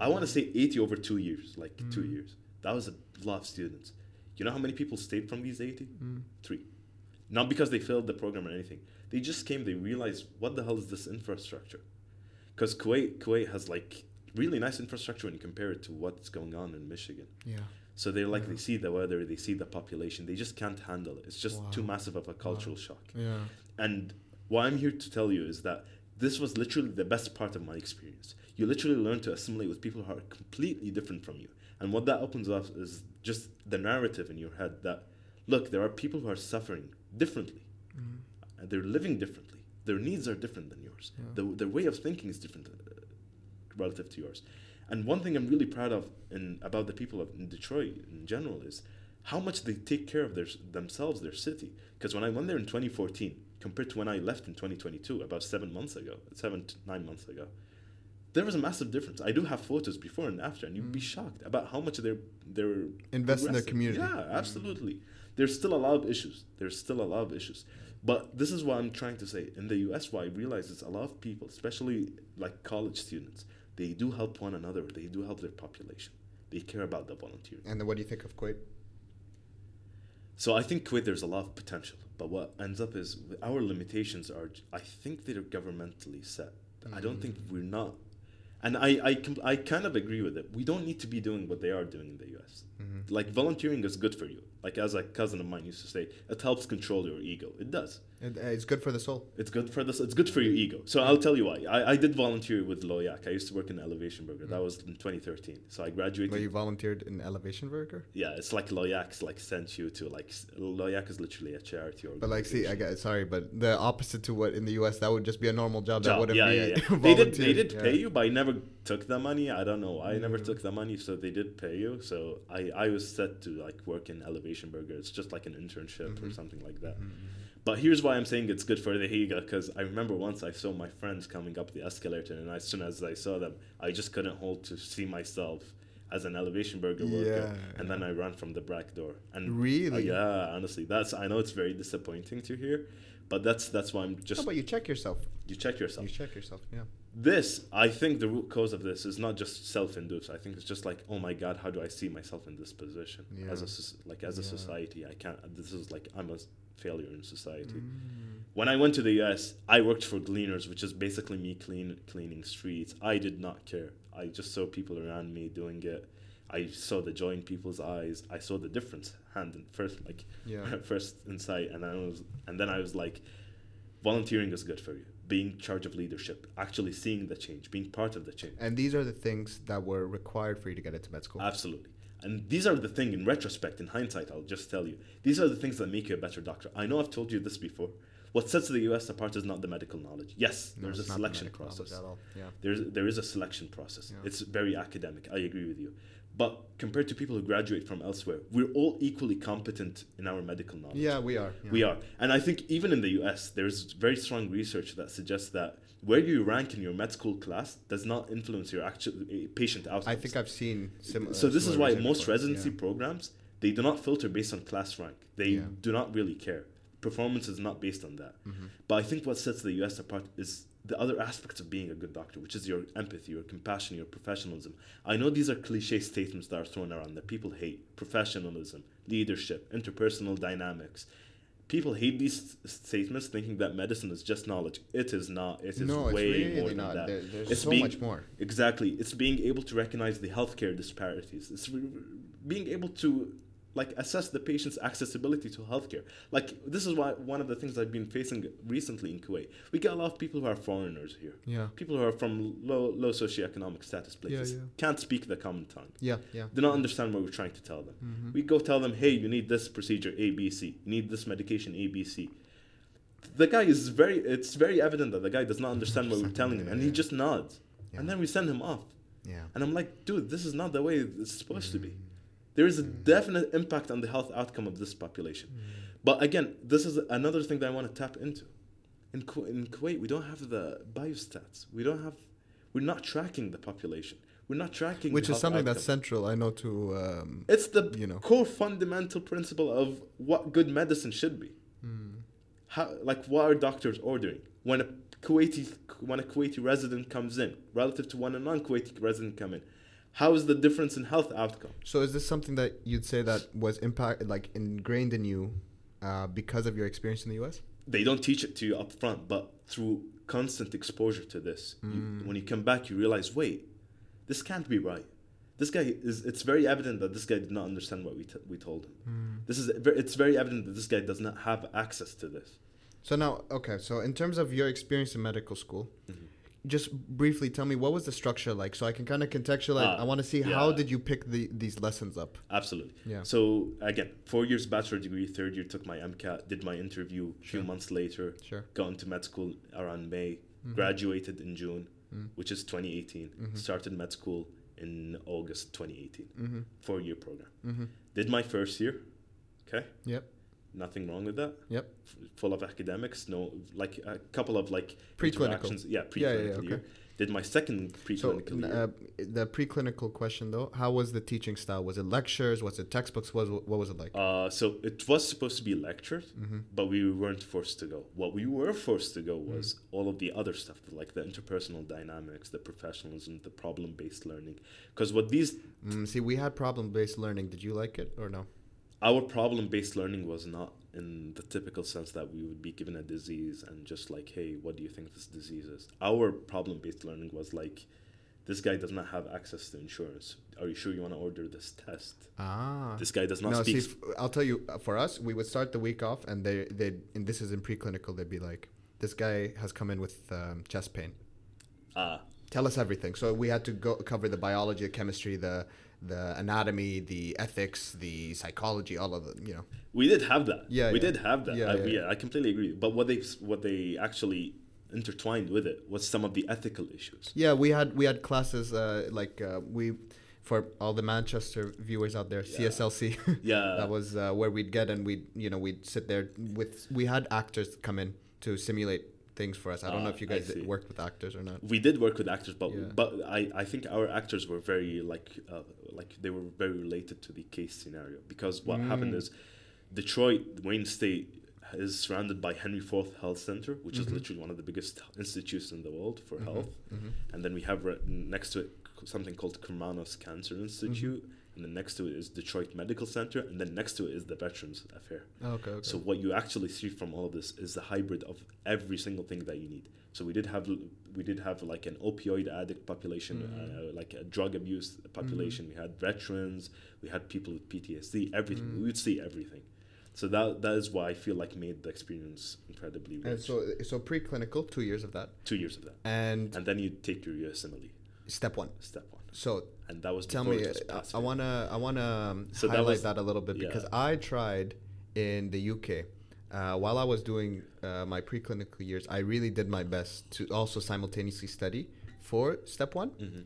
I want to say eighty over two years, like mm. two years. That was a lot of students You know how many people stayed from these 80? Mm. Three. Not because they failed the program or anything. They just came, they realized, what the hell is this infrastructure? Because Kuwait, Kuwait has like really nice infrastructure when you compare it to what's going on in Michigan. Yeah. So they're like, yeah. they see the weather, they see the population, they just can't handle it. It's just wow. too massive of a cultural wow. shock. Yeah. And what I'm here to tell you is that this was literally the best part of my experience. You literally learn to assimilate with people who are completely different from you. And what that opens up is just the narrative in your head that, look, there are people who are suffering differently. Mm-hmm. And they're living differently. Their needs are different than yours. Yeah. The, their way of thinking is different uh, relative to yours. And one thing I'm really proud of in, about the people of in Detroit in general is how much they take care of their, themselves, their city. Because when I went there in 2014, compared to when I left in 2022, about seven months ago, seven to nine months ago, there was a massive difference. I do have photos before and after, and you'd mm. be shocked about how much they're they're invest in their community. Yeah, absolutely. Mm. There's still a lot of issues. There's still a lot of issues, but this is what I'm trying to say. In the U.S., what I realize is a lot of people, especially like college students, they do help one another. They do help their population. They care about the volunteering. And then what do you think of Kuwait? So I think Kuwait there's a lot of potential, but what ends up is our limitations are. I think they're governmentally set. Mm. I don't think mm. we're not and I, I, I kind of agree with it. We don't need to be doing what they are doing in the US. Mm-hmm. Like volunteering is good for you. Like as a cousin of mine used to say, it helps control your ego. It does. It, uh, it's good for the soul. It's good for this. It's good for your ego. So I'll tell you why. I, I did volunteer with Loyac. I used to work in Elevation Burger. Mm-hmm. That was in 2013. So I graduated. But you volunteered in Elevation Burger? Yeah, it's like Loyac's like sent you to like Loyac is literally a charity. But like, see, I got sorry, but the opposite to what in the U.S. that would just be a normal job. job. That wouldn't yeah, be. Yeah, yeah. [LAUGHS] they did. They did yeah. pay you, but I never took the money. I don't know. I mm-hmm. never took the money, so they did pay you. So I I was set to like work in Elevation Burger. It's just like an internship mm-hmm. or something like that. Mm-hmm. But here's why I'm saying it's good for the Higa, because I remember once I saw my friends coming up the escalator, and as soon as I saw them, I just couldn't hold to see myself as an elevation burger yeah, worker, and then I ran from the back door. And really, uh, yeah, honestly, that's I know it's very disappointing to hear, but that's that's why I'm just. No, but you check yourself. You check yourself. You check yourself. Yeah. This, I think, the root cause of this is not just self-induced. I think it's just like, oh my God, how do I see myself in this position yeah. as a like as a society? I can't. This is like I'm a failure in society. Mm. When I went to the US, I worked for Gleaners, which is basically me clean cleaning streets. I did not care. I just saw people around me doing it. I saw the joy in people's eyes. I saw the difference hand in first, like yeah. [LAUGHS] first insight, and I was, and then I was like, volunteering is good for you. Being charge of leadership, actually seeing the change, being part of the change. And these are the things that were required for you to get into med school. Absolutely. And these are the thing in retrospect, in hindsight, I'll just tell you. These are the things that make you a better doctor. I know I've told you this before. What sets the US apart is not the medical knowledge. Yes, no, there's a selection the process. Yeah. There's there is a selection process. Yeah. It's very academic. I agree with you. But compared to people who graduate from elsewhere, we're all equally competent in our medical knowledge. Yeah, we are. Yeah. We are. And I think even in the US, there's very strong research that suggests that where you rank in your med school class does not influence your actual uh, patient outcomes. I think I've seen similar. So this is why most residency yeah. programs they do not filter based on class rank. They yeah. do not really care. Performance is not based on that. Mm-hmm. But I think what sets the US apart is the other aspects of being a good doctor, which is your empathy, your compassion, your professionalism. I know these are cliche statements that are thrown around that people hate professionalism, leadership, interpersonal dynamics people hate these statements thinking that medicine is just knowledge. It is not. It is no, way really more not. than that. There, there's it's so being, much more. Exactly. It's being able to recognize the healthcare disparities. It's re- being able to like assess the patient's accessibility to healthcare. Like this is why one of the things I've been facing recently in Kuwait. We get a lot of people who are foreigners here. Yeah. People who are from low low socioeconomic status places yeah, yeah. can't speak the common tongue. Yeah, yeah. Do not understand what we're trying to tell them. Mm-hmm. We go tell them, hey, you need this procedure A B C. You need this medication A B C. The guy is very. It's very evident that the guy does not understand what we're telling him, and he just nods, and then we send him off. Yeah. And I'm like, dude, this is not the way it's supposed mm-hmm. to be. There is a definite impact on the health outcome of this population. Mm. But again, this is another thing that I want to tap into. In, Ku- in Kuwait, we don't have the biostats. We don't have, we're not tracking the population. We're not tracking which is something outcome. that's central. I know to. Um, it's the you know core fundamental principle of what good medicine should be. Mm. How like what are doctors ordering when a Kuwaiti when a Kuwaiti resident comes in relative to when a non-Kuwaiti resident come in? How is the difference in health outcome? So is this something that you'd say that was impact like ingrained in you uh, because of your experience in the U.S.? They don't teach it to you up front, but through constant exposure to this, mm. you, when you come back, you realize, wait, this can't be right. This guy is. It's very evident that this guy did not understand what we t- we told him. Mm. This is. It's very evident that this guy does not have access to this. So now, okay. So in terms of your experience in medical school. Mm-hmm just briefly tell me what was the structure like so i can kind of contextualize uh, i want to see yeah. how did you pick the, these lessons up absolutely yeah so again four years bachelor degree third year took my mcat did my interview a sure. few months later sure got into med school around may mm-hmm. graduated in june mm-hmm. which is 2018 mm-hmm. started med school in august 2018 mm-hmm. four year program mm-hmm. did my first year okay yep nothing wrong with that. Yep. F- full of academics, no, like a couple of like preclinical. Yeah, preclinical. Yeah, yeah, okay. Did my second preclinical so, uh, the preclinical question though, how was the teaching style? Was it lectures? Was it textbooks? Was, what was it like? Uh, so it was supposed to be lectures, mm-hmm. but we weren't forced to go. What we were forced to go was mm-hmm. all of the other stuff, like the interpersonal dynamics, the professionalism, the problem-based learning. Because what these mm, see, we had problem-based learning. Did you like it or no? Our problem based learning was not in the typical sense that we would be given a disease and just like, hey, what do you think this disease is? Our problem based learning was like, this guy does not have access to insurance. Are you sure you want to order this test? Ah. This guy does not no, speak. See, I'll tell you, uh, for us, we would start the week off and they, they and this is in preclinical, they'd be like, this guy has come in with um, chest pain. Ah. Tell us everything. So we had to go cover the biology, the chemistry, the the anatomy, the ethics, the psychology, all of them. you know. We did have that. Yeah, we yeah. did have that. Yeah, I, yeah, yeah. I completely agree. But what they what they actually intertwined with it was some of the ethical issues. Yeah, we had we had classes uh, like uh, we for all the Manchester viewers out there, yeah. CSLC. [LAUGHS] yeah, that was uh, where we'd get and we'd you know we'd sit there with we had actors come in to simulate things for us. I don't uh, know if you guys worked with actors or not. We did work with actors, but yeah. but I, I think our actors were very like uh, like they were very related to the case scenario because what mm. happened is Detroit Wayne State is surrounded by Henry Ford Health Center, which mm-hmm. is literally one of the biggest institutes in the world for mm-hmm. health, mm-hmm. and then we have re- next to it something called Karmanos Cancer Institute mm-hmm and then next to it is Detroit Medical Center, and then next to it is the Veterans Affair. Oh, okay, okay. So what you actually see from all of this is the hybrid of every single thing that you need. So we did have we did have like an opioid addict population, mm-hmm. uh, like a drug abuse population. Mm-hmm. We had veterans, we had people with PTSD, everything. Mm-hmm. We would see everything. So that that is why I feel like made the experience incredibly rich. And so so preclinical, two years of that. Two years of that. And and then you take your USMLE. Step one. Step one. So and that was tell me. I, I wanna I wanna um, so highlight that, was, that, a little bit yeah. because I tried in the UK. Uh, while I was doing uh, my preclinical years, I really did my best to also simultaneously study for step one. Mm-hmm.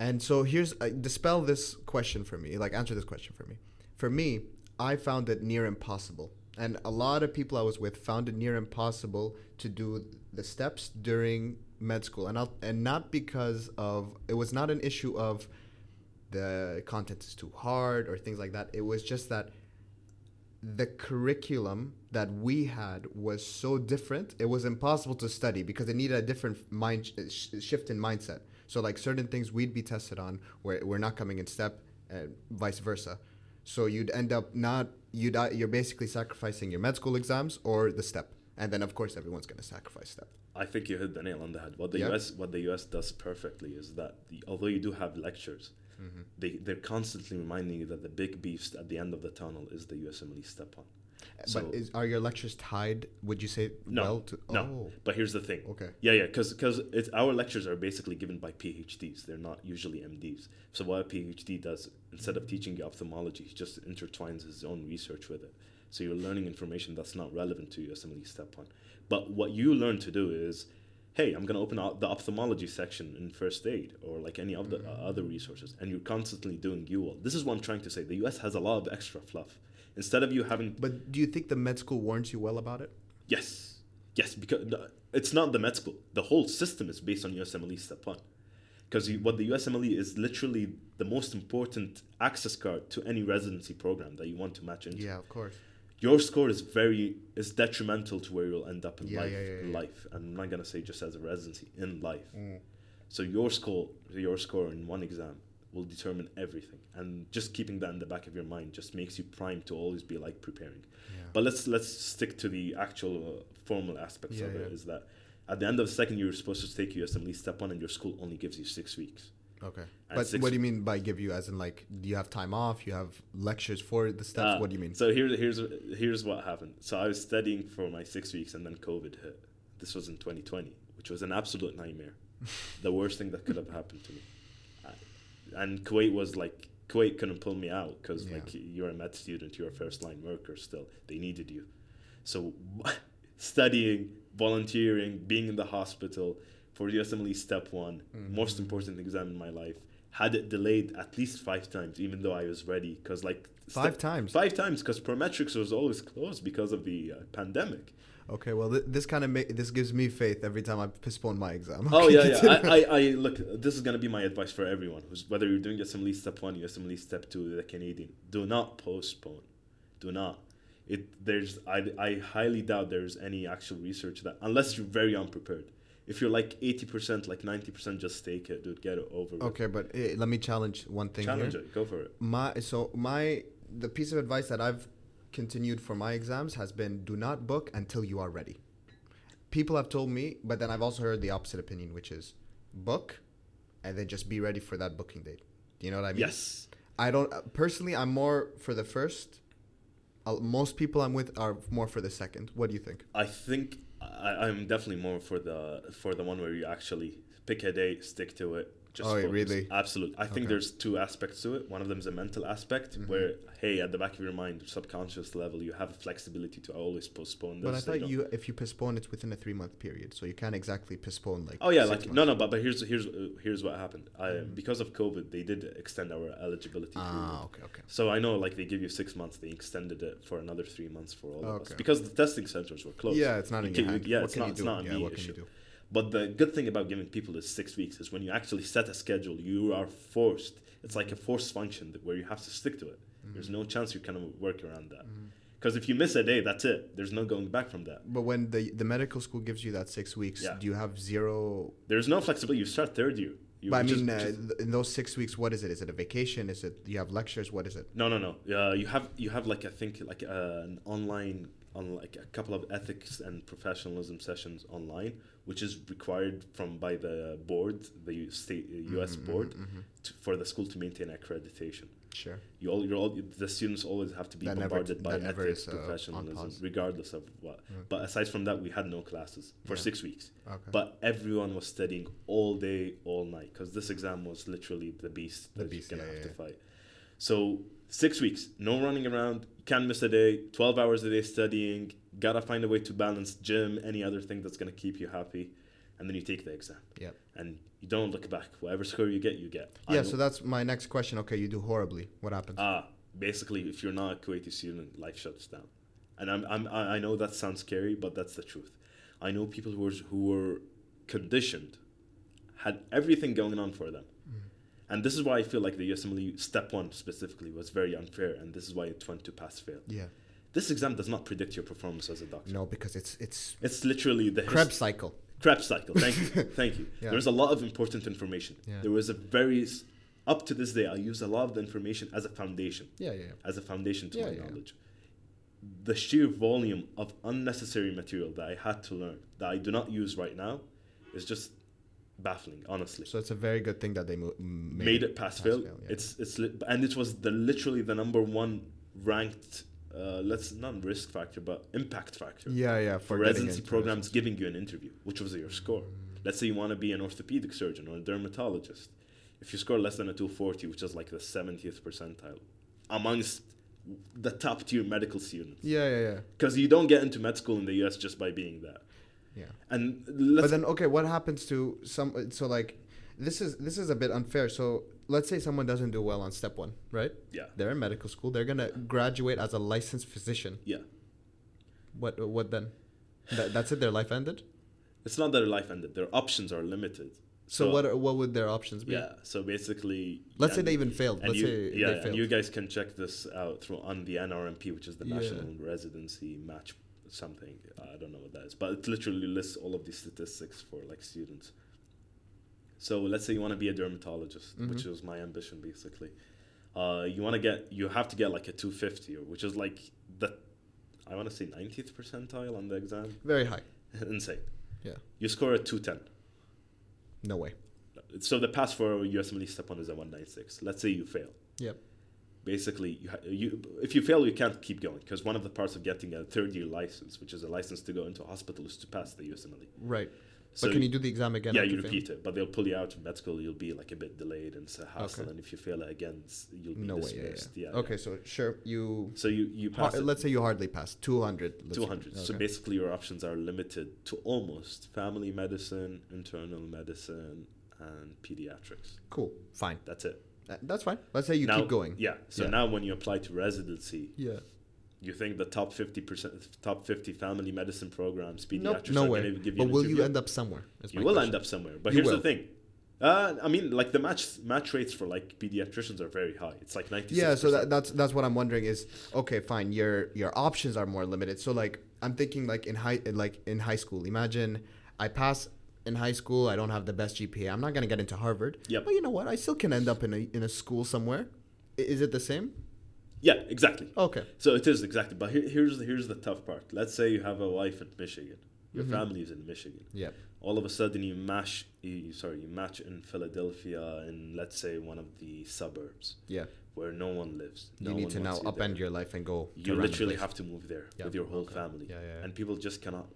And so here's uh, dispel this question for me, like answer this question for me. For me, I found it near impossible, and a lot of people I was with found it near impossible to do the steps during med school, and I'll, and not because of it was not an issue of the content is too hard or things like that. It was just that the curriculum that we had was so different. It was impossible to study because it needed a different mind sh- shift in mindset. So like certain things we'd be tested on where we're not coming in step, and vice versa. So you'd end up not you'd you're basically sacrificing your med school exams or the step, and then of course everyone's going to sacrifice step. I think you hit the nail on the head. What the US what the US does perfectly is that the, although you do have lectures, mm-hmm. they they're constantly reminding you that the big beast at the end of the tunnel is the USMLE step one. So but is, are your lectures tied? Would you say no, well to, no? Oh. But here's the thing. Okay. Yeah, yeah, because because our lectures are basically given by PhDs. They're not usually MDs. So what a PhD does instead of teaching you ophthalmology, he just intertwines his own research with it. So you're learning information that's not relevant to USMLE step one. But what you learn to do is, hey, I'm going to open up the ophthalmology section in first aid or like any of the uh, other resources, and you're constantly doing UWorld. This is what I'm trying to say. The US has a lot of extra fluff. Instead of you having. But do you think the med school warns you well about it? Yes. Yes, because it's not the med school. The whole system is based on USMLE step one. Because what the USMLE is literally the most important access card to any residency program that you want to match into. Yeah, of course your score is very is detrimental to where you'll end up in yeah, life. Yeah, yeah, in life, and I'm not gonna say just as a residency in life. Mm. So your score, your score in one exam will determine everything and just keeping that in the back of your mind just makes you primed to always be like preparing yeah. but let's let's stick to the actual uh, formal aspects of it. Is that at the end of the second year you're supposed to take USMLE step one and your school only gives you six weeks okay. But what do you mean by give you as in like do you have time off? You have lectures for the steps uh, what do you mean? so here's here's here's what happened. So i was studying for my six weeks and then covid hit. This was in 2020 which was an absolute nightmare. [LAUGHS] The worst thing that could have happened to me. And Kuwait was like Kuwait couldn't pull me out because yeah. like you're a med student, you're a first line worker still. They needed you, so [LAUGHS] studying, volunteering, being in the hospital for USMLE step one, mm-hmm. most important exam in my life. Had it delayed at least five times, even though I was ready, because like five times, five times, because Prometrics was always closed because of the uh, pandemic. Okay, well, th- this kind of ma- this gives me faith every time I postpone my exam. Oh yeah, [LAUGHS] yeah. I, I, I, look. This is gonna be my advice for everyone who's whether you're doing USMLE step one, USMLE step two, the Canadian. Do not postpone. Do not. It there's I, I highly doubt there's any actual research that unless you're very unprepared. If you're like eighty percent, like ninety percent, just take it, dude. Get it over. Okay, with. but uh, let me challenge one thing. Challenge here. it. Go for it. My so my the piece of advice that I've continued for my exams has been do not book until you are ready people have told me, but then I've also heard the opposite opinion, which is book and then just be ready for that booking date. Do you know what I mean? Yes. I don't uh, personally. I'm more for the first. Uh, most people I'm with are more for the second. What do you think? I think I, I'm definitely more for the for the one where you actually pick a date, stick to it, just oh, really? Absolutely. I okay. think there's two aspects to it. One of them is a mental aspect mm-hmm. where, hey, at the back of your mind, subconscious level, you have a flexibility to always postpone this. But I thought you, if you postpone, it's within a three month period, so you can't exactly postpone like. Oh yeah, like no, no, but but here's here's uh, here's what happened. I mm-hmm. because of COVID, they did extend our eligibility. Ah, okay, okay. So I know, like they give you six months, they extended it for another three months for all okay. of us because the testing centers were closed. Yeah, it's not in your hand. Yeah, what it's not. It's not yeah, what can issue. But the good thing about giving people is six weeks is when you actually set a schedule, you are forced. It's like a forced function where you have to stick to it. Mm-hmm. There's no chance you can work around that. Because mm-hmm. if you miss a day, that's it. There's no going back from that. But when the the medical school gives you that six weeks, yeah. do you have zero? There's no flexibility. You start third year. You but I mean, just, uh, just in those six weeks, what is it? Is it a vacation? Is it you have lectures? What is it? No, no, no. Uh, you have you have like I think like uh, an online on like a couple of ethics and professionalism sessions online, which is required from by the board, the state uh, U.S. Mm-hmm, board, mm-hmm. To, for the school to maintain accreditation. Sure. You all, you're all the students always have to be that bombarded never, by ethics, is, uh, professionalism, regardless of what. Mm. But aside from that, we had no classes for yeah. six weeks. Okay. But everyone was studying all day, all night, because this exam was literally the beast the that beast, you're gonna yeah, have yeah. to fight. So six weeks, no running around, can't miss a day, 12 hours a day studying, gotta find a way to balance gym, any other thing that's gonna keep you happy, and then you take the exam. Yeah. And you don't look back. Whatever score you get, you get. Yeah, so that's my next question. Okay, you do horribly. What happens? Ah, basically, if you're not a Kuwaiti student, life shuts down. And I'm, I'm, I know that sounds scary, but that's the truth. I know people who were, who were conditioned, had everything going on for them and this is why I feel like the USMLE step one specifically was very unfair, and this is why it went to pass fail. Yeah. This exam does not predict your performance as a doctor. No, because it's it's it's literally the Krebs cycle. Krebs cycle. Thank you, [LAUGHS] thank you. Yeah. There's a lot of important information. Yeah. There was a very up to this day, I use a lot of the information as a foundation. Yeah, yeah. As a foundation to yeah, my yeah. knowledge. The sheer volume of unnecessary material that I had to learn that I do not use right now is just baffling, honestly. So it's a very good thing that they mo- made, made, it pass, pass fail. fail yeah. It's it's li- and it was the literally the number one ranked. Uh, let's not risk factor, but impact factor. Yeah, yeah. For, for residency programs, giving you an interview, which was your score. Let's say you want to be an orthopedic surgeon or a dermatologist. If you score less than a 240, which is like the 70th percentile, amongst the top tier medical students. Yeah, yeah, yeah. Because you don't get into med school in the US just by being that. Yeah. And but then okay, what happens to some? So like, this is this is a bit unfair. So let's say someone doesn't do well on step one, right? Yeah. They're in medical school. They're gonna graduate as a licensed physician. Yeah. What what then? That, that's it. Their life ended. It's not that their life ended. Their options are limited. So, so what are, what would their options be? Yeah. So basically, let's say they even failed. Let's you, say yeah, and you guys can check this out through on the NRMP, which is the yeah. National Residency Match something. I don't know what that is, but it literally lists all of these statistics for like students. So let's say you want to be a dermatologist, mm-hmm. which was my ambition basically. Uh, you want to get you have to get like a 250, which is like the I want to say 90th percentile on the exam. Very high. [LAUGHS] Insane. Yeah. You score a 210. No way. So the pass for USMLE step one is a 196. Let's say you fail. Yep basically you, ha- you if you fail you can't keep going because one of the parts of getting a third year license which is a license to go into a hospital is to pass the USMLE right. So but can you do the exam again yeah you repeat fail? it but they'll pull you out of med school you'll be like a bit delayed and it's a hassle okay. and if you fail it again you'll be no dismissed way, yeah, yeah. yeah, okay so sure you so you you pass ha- let's say you hardly pass 200 200 okay. so basically your options are limited to almost family medicine internal medicine and pediatrics. Cool fine. That's it that's fine. Let's say you now, keep going. Yeah. So yeah. now when you apply to residency, yeah, you think the top fifty percent, top fifty family medicine programs, pediatrics, nope, no way. give you. But will interview. you end up somewhere? You will question. end up somewhere. But you here's will. the thing. Uh, I mean, like the match match rates for like pediatricians are very high. It's like ninety. Yeah, so that, that's that's what I'm wondering is okay, fine. Your your options are more limited. So like I'm thinking like in high like in high school. Imagine I pass in high school. I don't have the best GPA. I'm not going to get into Harvard. Yep. But you know what? I still can end up in a, in a school somewhere. Is it the same? Yeah, exactly. Okay. So it is exactly. But here, here's, the, here's the tough part. Let's say you have a wife in Michigan. Your mm-hmm. family is in Michigan. Yeah. All of a sudden you match, you, sorry, you match in Philadelphia in, let's say, one of the suburbs. Yeah where no one lives. No you need to now upend there. your life and go. You literally have to move there with your whole okay. family. Yeah, yeah, yeah, And people just cannot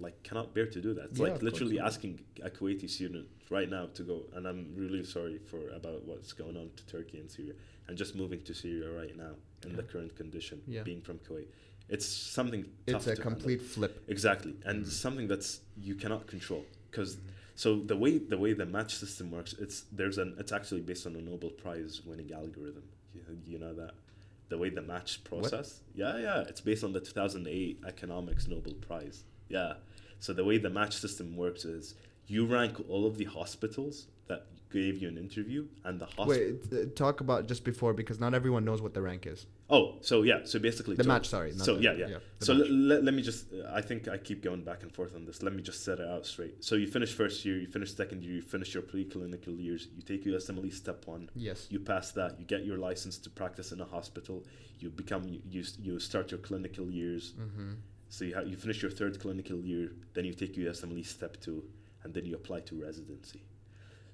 like cannot bear to do that. It's yeah, like literally asking a Kuwaiti student right now to go, and I'm really sorry for about what's going on to Turkey and Syria, and just moving to Syria right now in yeah. the current condition, yeah. being from Kuwait. It's something. It's a complete handle. flip. Exactly, and mm. something that's you cannot control because. Mm. So the way the way the match system works, it's there's an it's actually based on a Nobel Prize winning algorithm. You, you know that the way the match process. What? Yeah, yeah, it's based on the 2008 economics Nobel Prize. Yeah, so the way the match system works is you rank all of the hospitals that gave you an interview and the hospital. Wait, uh, talk about just before because not everyone knows what the rank is. Oh, so yeah, so basically the so, match. Sorry. So the, yeah, yeah. yeah so l- l- let me just. Uh, I think I keep going back and forth on this. Let me just set it out straight. So you finish first year, you finish second year, you finish your preclinical years. You take USMLE step one. Yes. You pass that. You get your license to practice in a hospital. You become you you start your clinical years. Mm-hmm. So you, ha- you finish your third clinical year, then you take USMLE step two, and then you apply to residency.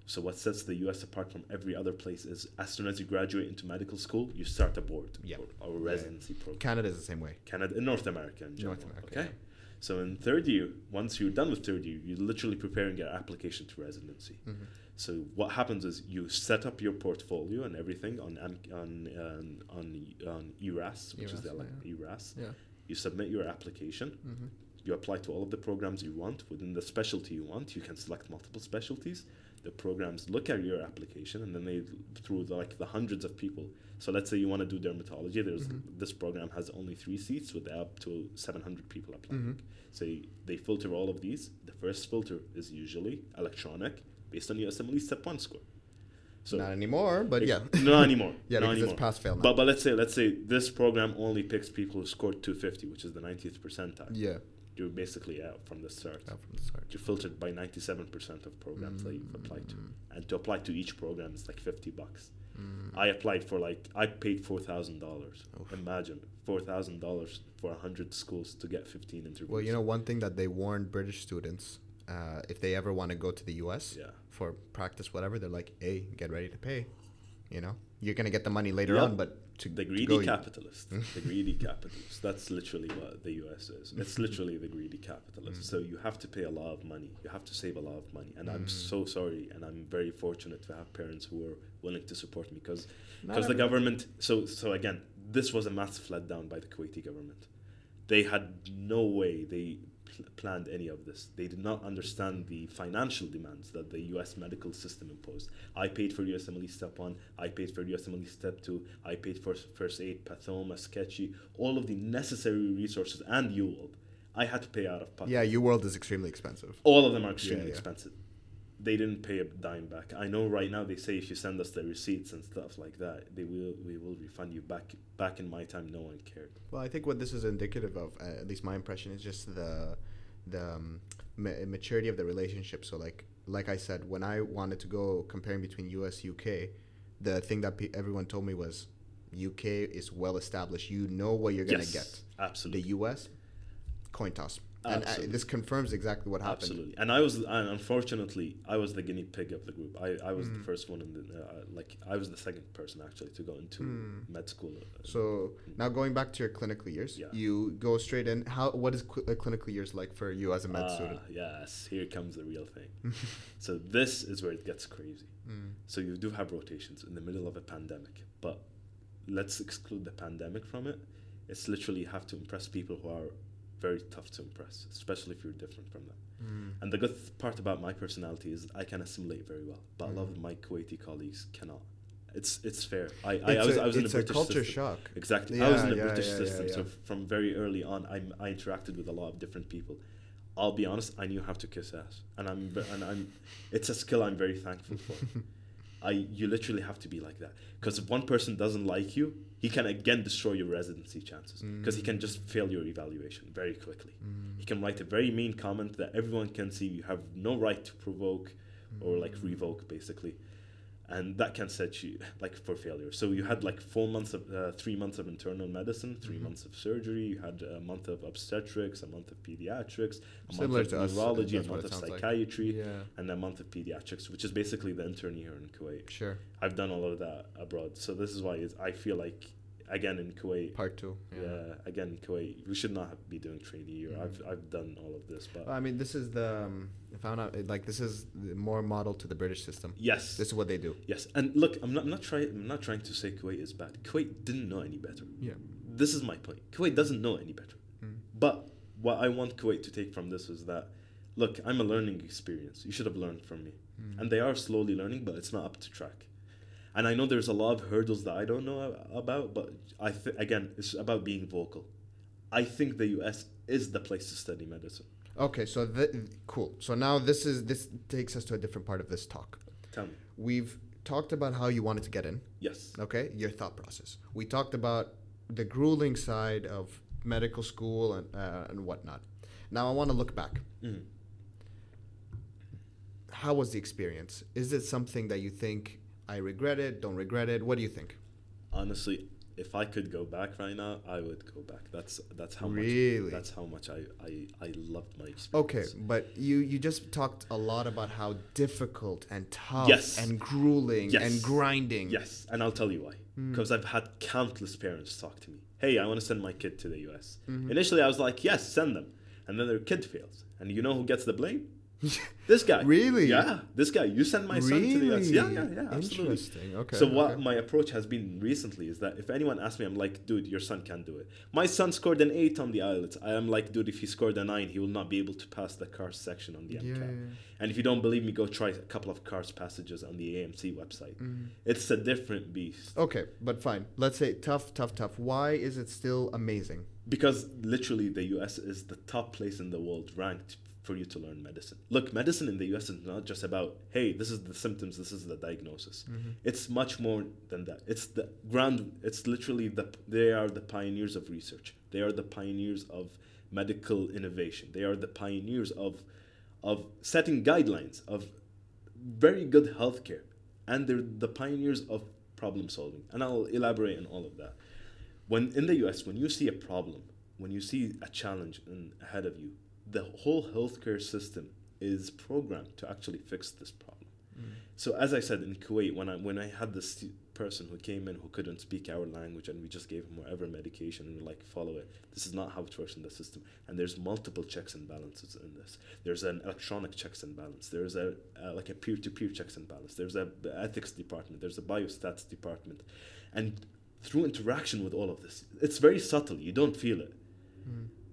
So what sets the US apart from every other place is as soon as you graduate into medical school, you start a board yep. or, or residency yeah. program. Canada is the same way. Canada, in North America in general. North America, okay. Yeah. So in third year, once you're done with third year, you're literally preparing your application to residency. Mm-hmm. So what happens is you set up your portfolio and everything on on on on, on ERAS, which ERAS, is the like yeah. ERAS. Yeah. You submit your application. Mm-hmm you apply to all of the programs you want within the specialty you want. You can select multiple specialties. The programs look at your application and then they through the, like the hundreds of people. So let's say you want to do dermatology. There's mm-hmm. this program has only three seats with up to 700 people applying. Mm-hmm. So they filter all of these. The first filter is usually electronic based on your USMLE step one score. So not anymore, but it, yeah, [LAUGHS] not anymore. [LAUGHS] yeah, not because anymore. it's pass fail now. But but let's say let's say this program only picks people who scored 250, which is the 90th percentile. Yeah you're basically out from the start. Out from the start. You're filtered by 97% of programs mm-hmm. that you've applied to. Mm. And to apply to each program is like 50 bucks. Mm. I applied for like, I paid $4,000. Imagine $4,000 for 100 schools to get 15 interviews. Well, you know, one thing that they warned British students uh, if they ever want to go to the US yeah. for practice, whatever, they're like, hey, get ready to pay. You know, you're going to get the money later yep. on, but to the greedy to capitalist. [LAUGHS] the greedy capitalist. That's literally what the US is. It's literally the greedy capitalist. Mm. So you have to pay a lot of money. You have to save a lot of money. And mm. I'm so sorry, and I'm very fortunate to have parents who are willing to support me because because the government. So so again, this was a massive letdown by the Kuwaiti government. They had no way. They pl- planned any of this. They did not understand the financial demands that the US medical system imposed. I paid for USMLE Step 1, I paid for USMLE Step 2, I paid for first aid, pathoma, sketchy, all of the necessary resources, and UWorld. I had to pay out of pocket. Yeah, UWorld is extremely expensive. All of them are extremely yeah, yeah. expensive. They didn't pay a dime back. I know right now they say if you send us the receipts and stuff like that, they will we will refund you back. Back in my time, no one cared. Well, I think what this is indicative of, uh, at least my impression, is just the the um, ma- maturity of the relationship. So like like I said, when I wanted to go comparing between US UK, the thing that pe- everyone told me was UK is well established. You know what you're gonna Yes, get. absolutely. The US, coin toss, and uh, Absolutely. this confirms exactly what happened. Absolutely, and I was, and unfortunately, I was the guinea pig of the group. I, I was Mm. the first one in the, uh, like, I was the second person actually to go into Mm. med school. uh, So now going back to your clinical years, Yeah. you go straight in. How what is cl- uh, clinical years like for you as a med ah, student? Yes, here comes the real thing. [LAUGHS] so this is where it gets crazy. Mm. So you do have rotations in the middle of a pandemic, but let's exclude the pandemic from it. It's literally you have to impress people who are very tough to impress, especially if you're different from them. Mm. And the good th- part about my personality is I can assimilate very well, but a lot Mm. of my Kuwaiti colleagues cannot. It's it's fair. I, I, It's I was a, I was in it's a a British culture system. shock. Exactly. I was in Yeah, the yeah, British yeah, yeah, system, so yeah. from very early on, I, I interacted with a lot of different people. I'll be honest, I knew how to kiss ass, and I'm and I'm. It's a skill I'm very thankful for. [LAUGHS] I you literally have to be like that because if one person doesn't like you, he can again destroy your residency chances because he can just fail your evaluation very quickly. Mm. He can write a very mean comment that everyone can see. You have no right to provoke or like revoke basically and that can set you like for failure so you had like four months of uh, three months of internal medicine 3 Mhm. months of surgery you had a month of obstetrics a month of pediatrics a Similar month of us, neurology a month of sounds like. psychiatry Yeah, and a month of pediatrics which is basically the intern year in kuwait sure. i've done all of that abroad so this is why it's, i feel like again in kuwait Part two. yeah. again in kuwait we should not be doing trainee year Mhm. i've i've done all of this but Well, I mean, this is the um, I found out like this is the more model to the British system. yes This is what they do. Yes, and look, I'm not, I'm not trying. I'm not trying to say Kuwait is bad. Kuwait didn't know any better. Yeah. This is my point. Kuwait doesn't know any better. Mm. But what I want Kuwait to take from this is that, look, I'm a learning experience. You should have learned from me, Mm. and they are slowly learning, but it's not up to track. And I know there's a lot of hurdles that I don't know about, but I th- again, it's about being vocal. I think the U.S. is the place to study medicine. Okay, so th- cool. So now this is this takes us to a different part of this talk. Tell me. We've talked about how you wanted to get in. Yes. Okay, your thought process. We talked about the grueling side of medical school and uh, and whatnot. Now I want to look back. Mhm. How was the experience? Is it something that you think I regret it? Don't regret it? What do you think? honestly if i could go back right now i would go back that's that's how Really? much that's how much i i, I loved my experience Okay, but you you just talked a lot about how difficult and tough Yes. and grueling Yes. and grinding. yes and i'll tell you why Hmm. because i've had countless parents talk to me hey i want to send my kid to the us Mhm. initially i was like yes send them and then their kid fails and you know who gets the blame [LAUGHS] this guy Really? yeah this guy you send my son to the us yeah yeah yeah absolutely Interesting. Okay. so what okay. my approach has been recently is that if anyone asks me, I'm like, dude, your son can't do it. My son scored an eight on the IELTS. I am like, dude, if he scored a nine, he will not be able to pass the CARS section on the Yeah, MCAT. yeah, And if you don't believe me, go try a couple of CARS passages on the AAMC website. Mhm. It's a different beast Okay, but fine. Let's say tough, tough, tough. Why is it still amazing? because literally the US is the top place in the world ranked for you to learn medicine. Look, medicine in the US is not just about, hey, this is the symptoms, this is the diagnosis. Mm-hmm. It's much more than that. It's the ground. It's literally the. They are the pioneers of research. They are the pioneers of medical innovation. They are the pioneers of, of setting guidelines of very good healthcare, and they're the pioneers of problem solving. And I'll elaborate on all of that. When in the U.S., when you see a problem, when you see a challenge in, ahead of you, the whole healthcare system is programmed to actually fix this problem. So as I said in Kuwait, when I when I had this person who came in who couldn't speak our language, and we just gave him whatever medication, and we're like, follow it. This is not how it works in the system. And there's multiple checks and balances in this. There's an electronic checks and balance. There's a uh, like a peer-to-peer checks and balance. There's a ethics department. There's a biostats department, and through interaction with all of this, it's very subtle. You don't feel it.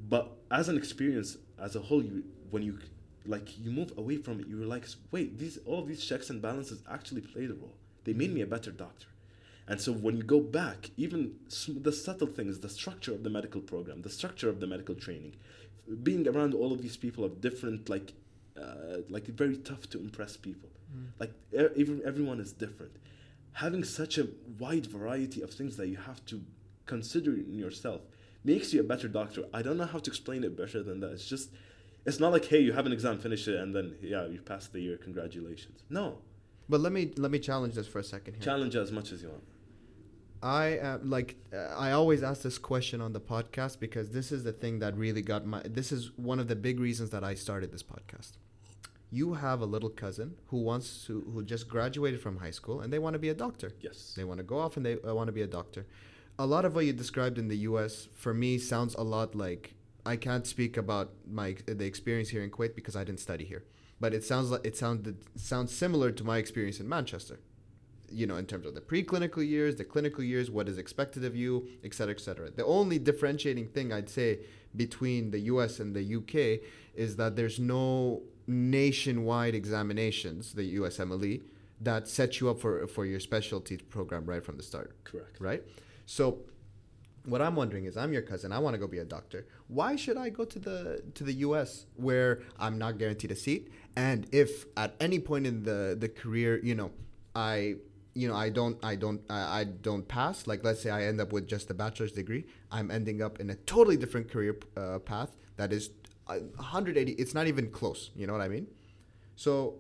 But as an experience as a whole, you when you like you move away from it, you're like wait, these all of these checks and balances actually played a role. They made me a better doctor. And so when you go back, even the subtle things, the structure of the medical program, the structure of the medical training, being around all of these people of different like uh, like very tough to impress people. Like e- even everyone is different. Having such a wide variety of things that you have to consider in yourself makes you a better doctor. I don't know how to explain it better than that. It's just It's not like hey, you have an exam, finish it, and then yeah, you passed the year. Congratulations. No. But let me let me challenge this for a second here. Challenge as much as you want. I am like uh, I always ask this question on the podcast because this is the thing that really got my. This is one of the big reasons that I started this podcast. You have a little cousin who wants to who just graduated from high school and they want to be a doctor. Yes. They want to go off and they uh, want to be a doctor. A lot of what you described in the U.S. for me sounds a lot like I can't speak about my the experience here in Kuwait because I didn't study here, but it sounds like it sounded sounds similar to my experience in Manchester you know, in terms of the preclinical years, the clinical years, what is expected of you, et cetera, et cetera. The only differentiating thing I'd say between the US and the UK is that there's no nationwide examinations, the USMLE, that set you up for, for your specialty program right from the start. Correct. Right? So what I'm wondering is I'm your cousin. I want to go be a doctor. Why should I go to the to the US where I'm not guaranteed a seat? And if at any point in the the career, you know, I you know, I don't, I don't, I, don't pass. Like, let's say I end up with just a bachelor's degree, I'm ending up in a totally different career uh, path that is 180. It's not even close. You know what I mean? So,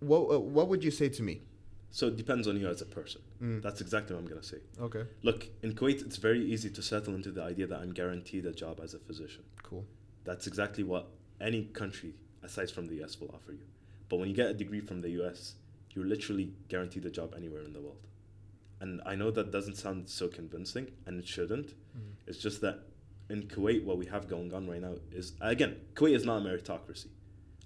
what uh, what would you say to me? So it depends on you as a person. Mm. That's exactly what I'm gonna say. Okay. Look, in Kuwait, it's very easy to settle into the idea that I'm guaranteed a job as a physician. Cool. That's exactly what any country aside from the US will offer you. But when you get a degree from the US, you're literally guaranteed a job anywhere in the world. And I know that doesn't sound so convincing, and it shouldn't. Mm. It's just that in Kuwait, what we have going on right now is again, Kuwait is not a meritocracy.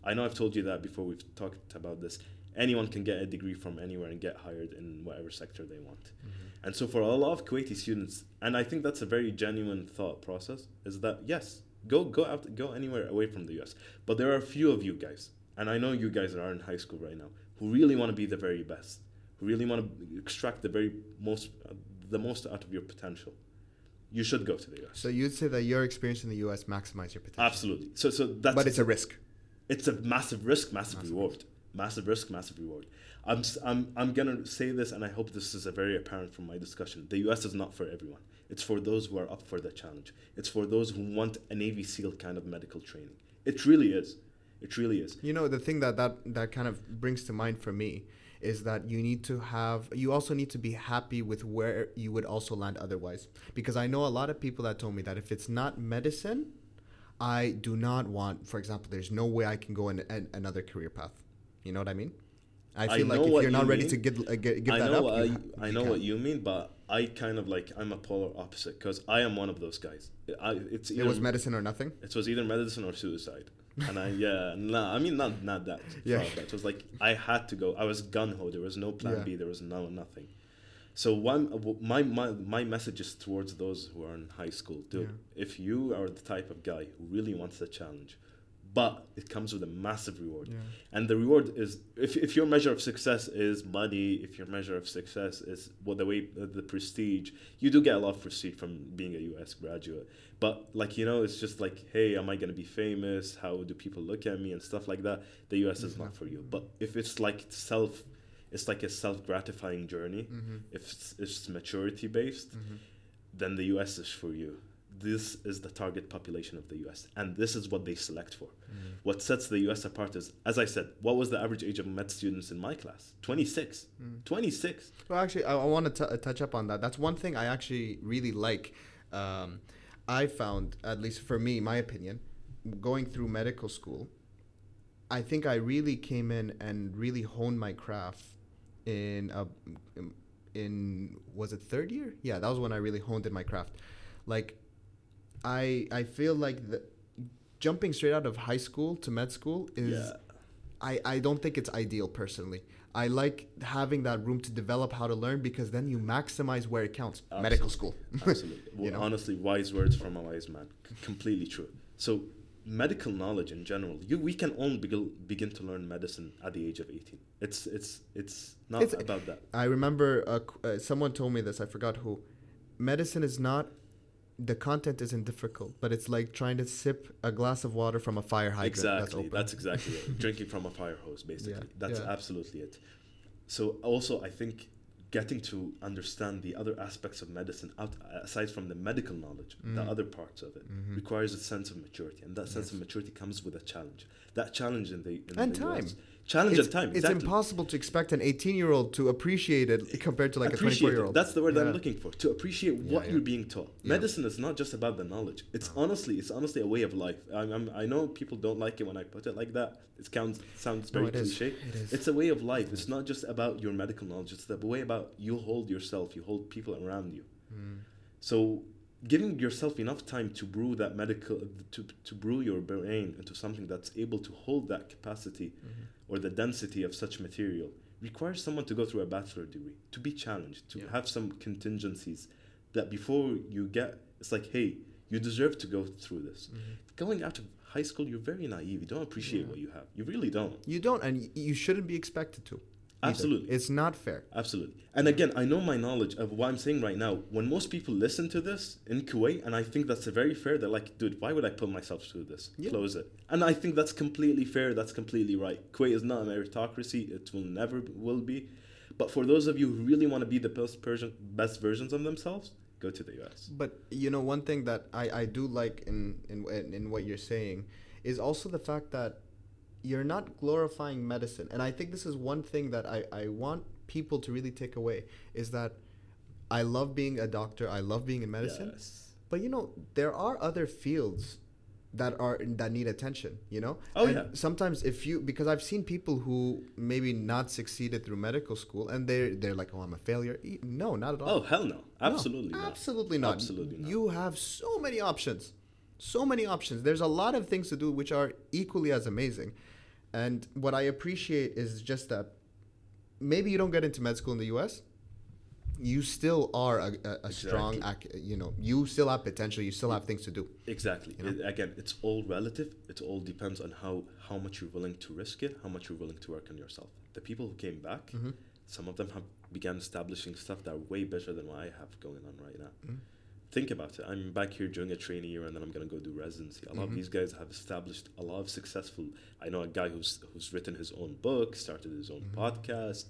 I know I've told you that before. We've talked about this. Anyone can get a degree from anywhere and get hired in whatever sector they want. Mm-hmm. And so, for a lot of Kuwaiti students, and I think that's a very genuine thought process, is that yes, go go out, go anywhere away from the U.S. But there are a few of you guys, and I know you guys are in high school right now, who really want to be the very best, who really want to extract the very most, uh, the most out of your potential, you should go to the US. So you'd say that your experience in the US maximize your potential. Absolutely. So so that's. But it's a risk. It's a massive risk, massive, massive reward. Massive risk, massive reward. I'm I'm I'm gonna say this, and I hope this is a very apparent from my discussion. The U.S. is not for everyone. It's for those who are up for the challenge. It's for those who want a Navy SEAL kind of medical training. It really is. It really is. You know, the thing that that that kind of brings to mind for me is that you need to have you also need to be happy with where you would also land otherwise because i know a lot of people that told me that if it's not medicine i do not want for example there's no way i can go in, in another career path you know what i mean i feel I like if you're not you ready mean. to give, uh, give, I that know, up you, I, I know what you mean but I kind of like I'm a polar opposite because I am one of those guys. I, it's either, it was medicine or nothing. It was either medicine or suicide and I yeah [LAUGHS] no I mean not not that [LAUGHS] yeah it was like I had to go I was gun ho there was no plan yeah. B there was no nothing so one my my my message is towards those who are in high school dude yeah. if you are the type of guy who really wants a challenge but it comes with a massive reward. Yeah. and the reward is if, if your measure of success is money if your measure of success is what the way uh, the prestige you do get a lot of prestige from being a us graduate. But like you know it's just like hey am i going to be famous? How do people look at me and stuff like that? The us is not for you. But if it's like self it's like a self-gratifying journey mm-hmm. if it's, it's maturity based mm-hmm. then the us is for you this is the target population of the US, and this is what they select for. Mm. What sets the US apart is, as I said, what was the average age of med students in my class? 26. Mm. 26. Well, actually, I, I want to touch up on that. That's one thing I actually really like. Um, I found, at least for me, my opinion, going through medical school, I think I really came in and really honed my craft in a, in was it third year? Yeah, that was when I really honed in my craft. Like I I feel like the, jumping straight out of high school to med school is yeah. I, I don't think it's ideal personally. I like having that room to develop how to learn because then you maximize where it counts. Absolutely. Medical school. [LAUGHS] Absolutely. Well, you know? honestly, wise words from a wise man. C- completely true. So, medical knowledge in general, you we can only begin, begin to learn medicine at the age of 18. It's it's it's not it's, about that. I remember uh, uh, someone told me this, I forgot who. Medicine is not the content isn't difficult, but it's like trying to sip a glass of water from a fire hydrant. Exactly, that's, that's exactly it. [LAUGHS] Drinking from a fire hose, basically. Yeah. That's yeah. absolutely it. So also, I think getting to understand the other aspects of medicine out, aside from the medical knowledge mm. the other parts of it mm-hmm. requires a sense of maturity and that sense yes. of maturity comes with a challenge that challenge in the in and the time US, challenge it's, and time exactly. it's impossible to expect an 18 year old to appreciate it compared to like appreciate a 24 year old that's the word yeah. i'm looking for to appreciate what yeah, yeah. you're being taught medicine is not just about the knowledge it's honestly it's honestly a way of life I'm, I'm, i know people don't like it when i put it like that it sounds sounds very no, it cliche is. It is. it's a way of life it's not just about your medical knowledge it's the way about you hold yourself you hold people around you mm. so giving yourself enough time to brew that medical to, to brew your brain into something that's able to hold that capacity mm-hmm. Or the density of such material requires someone to go through a bachelor degree to be challenged to yeah. have some contingencies that before you get it's like hey you deserve to go through this mm-hmm. going out of high school you're very naive you don't appreciate yeah. what you have you really don't you don't and you shouldn't be expected to Absolutely. It's not fair. Absolutely. And again, I know my knowledge of what I'm saying right now. When most people listen to this in Kuwait, and I think that's very fair, they're like, dude, why would I put myself through this? Yeah. Close it. And I think that's completely fair. That's completely right. Kuwait is not a meritocracy. It will never will be. But for those of you who really want to be the best, version, best versions of themselves, go to the US. But, you know, one thing that I, I do like in, in, in what you're saying is also the fact that you're not glorifying medicine. And I think this is one thing that I, I want people to really take away is that I love being a doctor, I love being in medicine. Yes. But you know, there are other fields that are that need attention, you know? Oh and yeah. Sometimes if you because I've seen people who maybe not succeeded through medical school and they're they're like, Oh, I'm a failure. No, not at all. Oh hell no. Absolutely no, not. Absolutely not. Absolutely not. You have so many options. So many options. There's a lot of things to do which are equally as amazing. And what I appreciate is just that maybe you don't get into med school in the US. You still are a, a, exactly. strong, you know, you still have potential. You still have things to do. Exactly. You know? it, again, it's all relative. It all depends on how, how much you're willing to risk it, how much you're willing to work on yourself. The people who came back, mm-hmm. some of them have began establishing stuff that are way better than what I have going on right now. Mm-hmm think about it. I'm back here doing a training year and then I'm gonna go do residency. A lot mm-hmm. of these guys have established a lot of successful. I know a guy who's who's written his own book, started his own mm-hmm. podcast,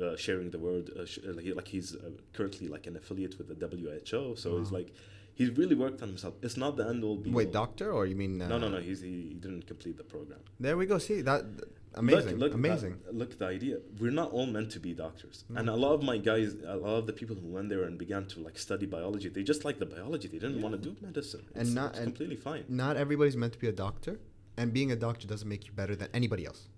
uh, sharing the word. Uh, sh- like he's uh, currently like an affiliate with the WHO. So wow. he's like. He's really worked on himself. It's not the end all be Wait, doctor, or you mean? no, no, no. He's, he, he didn't complete the program. There we go. See that amazing. Look, look amazing. Uh, look, the idea. We're not all meant to be doctors, mm. and a lot of my guys, a lot of the people who went there and began to like study biology, they just like the biology. They didn't yeah. want to do medicine. It's, and not it's and completely fine. Not everybody's meant to be a doctor, and being a doctor doesn't make you better than anybody else.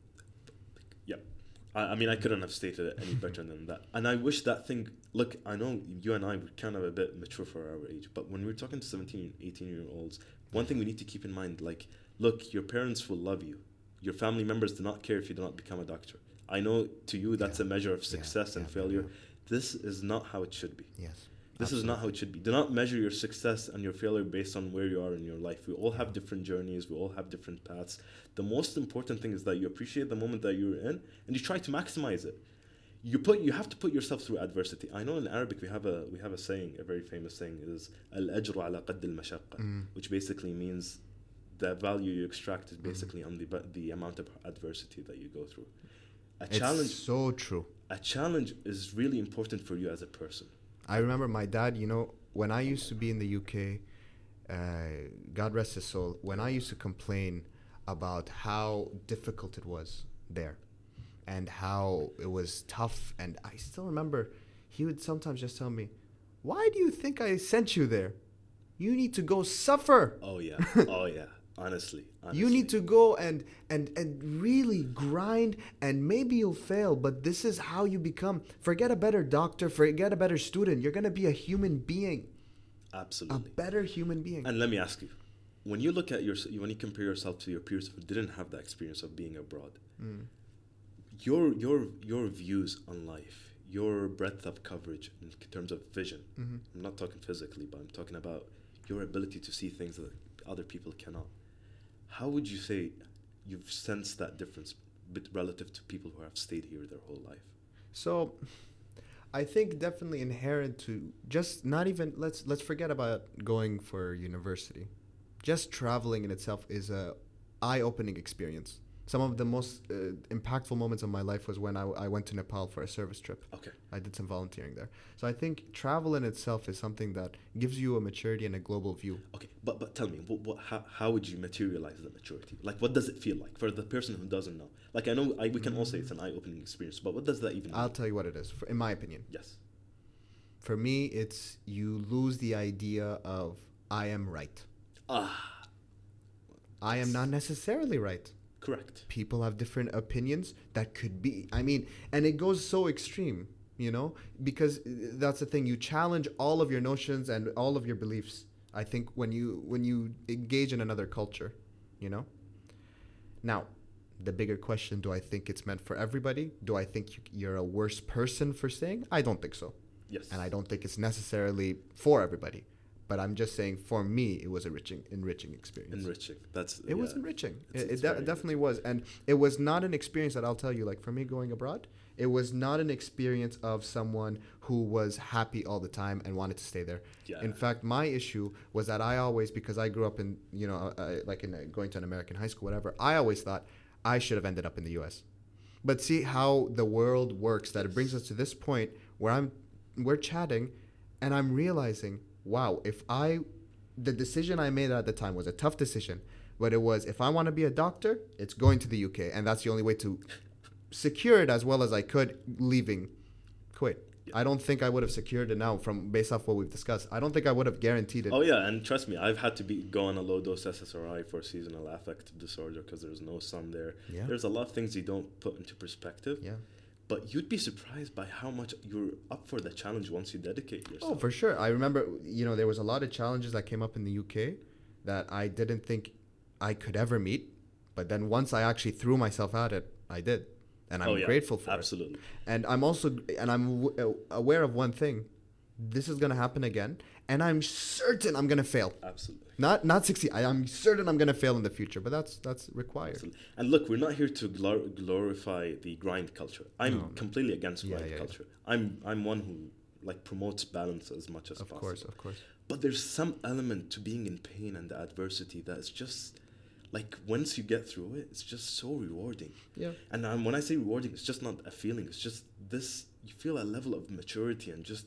I, I mean, I couldn't have stated it any better than that. And I wish that thing. Look, I know you and I were kind of a bit mature for our age, but when we're talking to 17, 18 year olds, one thing we need to keep in mind, like, look, your parents will love you your family members do not care if you do not become a doctor. I know to you that's yeah. a measure of success yeah. and yeah. failure. This is not how it should be. Yes. This Absolutely. is not how it should be. Do not measure your success and your failure based on where you are in your life. We all have different journeys, we all have different paths. The most important thing is that you appreciate the moment that you're in and you try to maximize it. You put you have to put yourself through adversity. I know in Arabic we have a we have a saying, a very famous saying is al ajru ala qad al mashaqqa, mm. which basically means the value you extract is mm. basically on the the amount of adversity that you go through. A it's challenge. So true. A challenge is really important for you as a person. I remember my dad. You know, when I used to be in the UK, uh, God rest his soul. When I used to complain about how difficult it was there, and how it was tough, and I still remember, he would sometimes just tell me, "Why do you think I sent you there? You need to go suffer." Oh yeah. [LAUGHS] Oh yeah. Honestly, honestly, you need to go and and and really grind and maybe you'll fail but this is how you become. Forget a better doctor forget a better student. You're going to be a human being. Absolutely. a better human being. And let me ask you when you look at your when you compare yourself to your peers who didn't have that experience of being abroad mm. your your your views on life your breadth of coverage in terms of vision mm-hmm. i'm not talking physically but i'm talking about your ability to see things that other people cannot how would you say you've sensed that difference but relative to people who have stayed here their whole life? So, I think definitely inherent to just not even let's let's forget about going for university. Just traveling in itself is a eye-opening experience. Some of the most uh, impactful moments of my life was when I, I went to Nepal for a service trip. Okay. I did some volunteering there. So I think travel in itself is something that gives you a maturity and a global view. Okay, but but tell me, what, what how, how would you materialize the maturity? Like, what does it feel like for the person who doesn't know? Like, I know I, we can all say it's an eye-opening experience, but what does that even? I'll mean? tell you what it is, for, in my opinion. Yes. For me, it's you lose the idea of I am right. Ah. I am not necessarily right. Correct. People have different opinions that could be. I mean, and it goes so extreme, you know, because that's the thing. You challenge all of your notions and all of your beliefs. I think when you when you engage in another culture, you know. Now, the bigger question: Do I think it's meant for everybody? Do I think you're a worse person for saying? I don't think so. Yes. And I don't think it's necessarily for everybody. But I'm just saying, for me, it was a enriching, enriching experience. Enriching. That's it yeah. was enriching. It's, it, it's it de- definitely was, and it was not an experience that I'll tell you. Like for me, going abroad, it was not an experience of someone who was happy all the time and wanted to stay there. Yeah. In fact, my issue was that I always, because I grew up in, you know, uh, like in uh, going to an American high school, whatever. I always thought I should have ended up in the U.S. But see how the world works. That it brings us to this point where I'm, we're chatting, and I'm realizing wow, if I, the decision I made at the time was a tough decision, but it was if I want to be a doctor, it's going to the UK, and that's the only way to secure it as well as I could leaving Kuwait. I don't think I would have secured it now from based off what we've discussed. I don't think I would have guaranteed it. Oh yeah, and trust me, I've had to be go on a low dose SSRI for seasonal affective disorder because there's no sun there. Yeah. There's a lot of things you don't put into perspective. Yeah. But you'd be surprised by how much you're up for the challenge once you dedicate yourself. Oh, for sure. I remember, you know, there was a lot of challenges that came up in the UK that I didn't think I could ever meet. But then once I actually threw myself at it, I did. And I'm oh, yeah. grateful for Absolutely. it. Absolutely. And I'm also, and I'm w- uh, aware of one thing. This is going to happen again. And I'm certain I'm going to fail. Absolutely. Not not succeed. I, am certain I'm going to fail in the future, but that's that's required. Absolutely. And look, we're not here to glor- glorify the grind culture. I'm no, completely against yeah, grind yeah, culture. Yeah. I'm I'm one who like promotes balance as much as of possible. Of course, of course. But there's some element to being in pain and adversity that's just like once you get through it, it's just so rewarding. Yeah. And um, when I say rewarding, it's just not a feeling. It's just this. You feel a level of maturity and just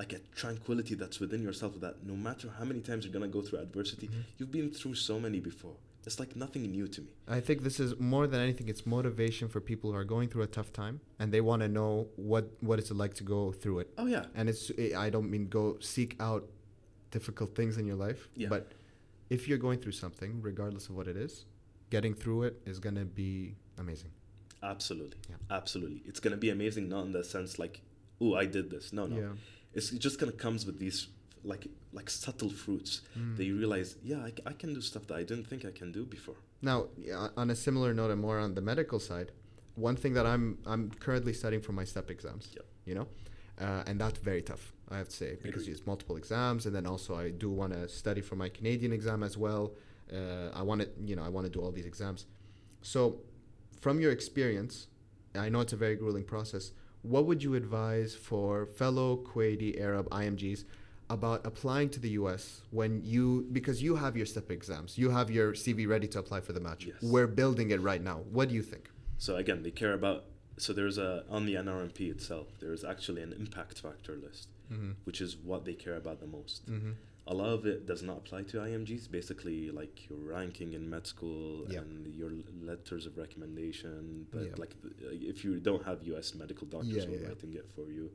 like a tranquility that's within yourself that no matter how many times you're gonna go through adversity, mm-hmm. you've been through so many before. It's like nothing new to me. I think this is more than anything, it's motivation for people who are going through a tough time and they want to know what what it's like to go through it. Oh yeah. And it's I don't mean go seek out difficult things in your life, yeah. but if you're going through something, regardless of what it is, getting through it is gonna be amazing. Absolutely, yeah. absolutely. It's gonna be amazing, not in the sense like, oh, I did this. No, no. Yeah it's, it just kind of comes with these like like subtle fruits mm. that you realize yeah I, I can do stuff that i didn't think i can do before. Now on a similar note and more on the medical side one thing that i'm i'm currently studying for my step exams yep. you know? Uh, and that's very tough i have to say because it's multiple exams and then also i do want to study for my canadian exam as well. Uh, i want to you know i want to do all these exams. So from your experience i know it's a very grueling process what would you advise for fellow Kuwaiti Arab IMGs about applying to the US when you because you have your step exams, you have your CV ready to apply for the match. Yes. We're building it right now. What do you think? So again, they care about so there's a on the NRMP itself, there's actually an impact factor list, mm-hmm. which is what they care about the most. Mm-hmm a lot of it does not apply to IMGs. Basically, like your ranking in med school yeah. and your letters of recommendation. But yeah. like, if you don't have U.S. medical doctors yeah, who are writing it for you,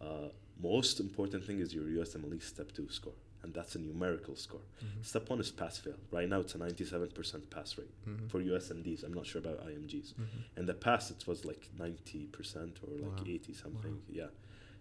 uh, most important thing is your USMLE Step Two score, and that's a numerical score. Mm-hmm. Step One is pass fail. Right now, it's a ninety-seven percent pass rate mm-hmm. for USMDs. I'm not sure about IMGs. Mm-hmm. And the past, it was like ninety percent or like wow. eighty something. Wow. Yeah.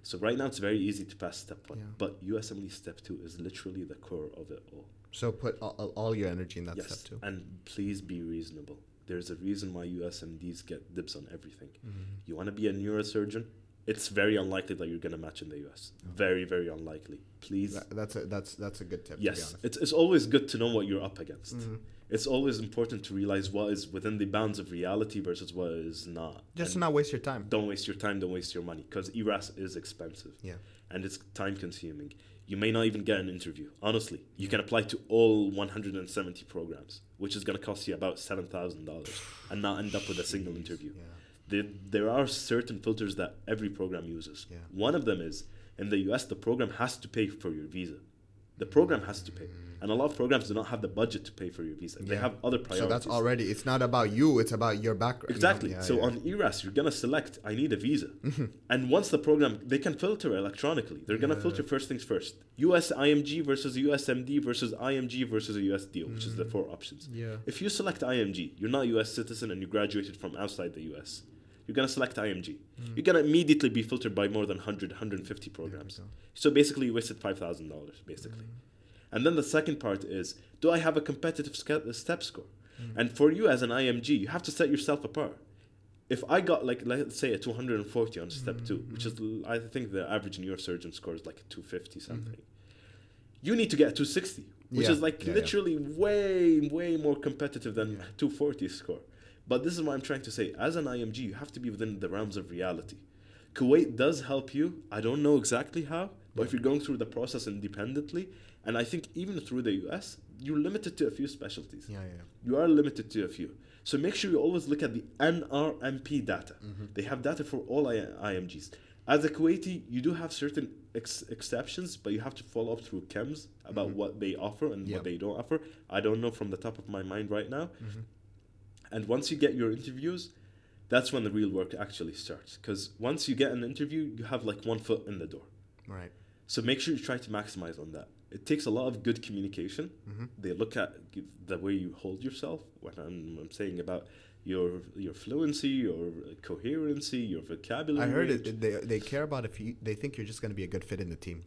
So right now it's very easy to pass step one, yeah. but USMLE step two is literally the core of it all. So put all, all your energy in that yes, step two. and please be reasonable. There's a reason why USMDs get dibs on everything. Mm-hmm. You want to be a neurosurgeon? It's very unlikely that you're gonna match in the US. Oh. Very, very unlikely. Please. That's a that's that's a good tip. Yes, it's it's always good to know what you're up against. Mm-hmm it's always important to realize what is within the bounds of reality versus what is not. Just and not waste your time. Don't waste your time. Don't waste your money because ERAS is expensive. Yeah. And it's time consuming. you may not even get an interview. Honestly, you can apply to all 170 programs, which is going to cost you about seven thousand dollars, and not end up with a single interview. Yeah. There, there are certain filters that every program uses. Yeah. One of them is in the U.S. the program has to pay for your visa. The program has to pay. And a lot of programs do not have the budget to pay for your visa. They have other priorities. So that's already, it's not about you, it's about your background. Exactly. Yeah, so yeah. on ERAS, you're going to select, I need a visa. [LAUGHS] Mm-hmm. and once the program, they can filter electronically. They're going to filter first things first. US IMG versus USMD versus IMG versus a US DO, which mm. is the mm. four options. Yeah. If you select IMG, you're not a US citizen and you graduated from outside the US you're going to select IMG. Mm. You're going to immediately be filtered by more than 100, 150 programs. So basically, you wasted $5,000, basically. Mm. And then the second part is do I have a competitive step score? Mm. And for you as an IMG, you have to set yourself apart. If I got like let's say a 240 on step mm-hmm. two, which is I think the average neurosurgeon score is like a 250 mm-hmm. something. You need to get a 260, which yeah. is like yeah, literally yeah. way way more competitive than 240 score. But this is what I'm trying to say. As an IMG, you have to be within the realms of reality. Kuwait does help you. I don't know exactly how, but if you're going through the process independently, and I think even through the US, you're limited to a few specialties. Yeah, yeah. You are limited to a few. So make sure you always look at the NRMP data. Mm-hmm. They have data for all I- IMGs. As a Kuwaiti, you do have certain ex- exceptions, but you have to follow up through chems about mm-hmm. what they offer and yep. what they don't offer. I don't know from the top of my mind right now. Mm-hmm. And once you get your interviews, that's when the real work actually starts. Because once you get an interview, you have like one foot in the door. Right. So make sure you try to maximize on that. It takes a lot of good communication. Mm-hmm. They look at the way you hold yourself. What I'm, I'm saying about your your fluency, your coherency, your vocabulary. I heard it. They, they care about if you. They think you're just going to be a good fit in the team.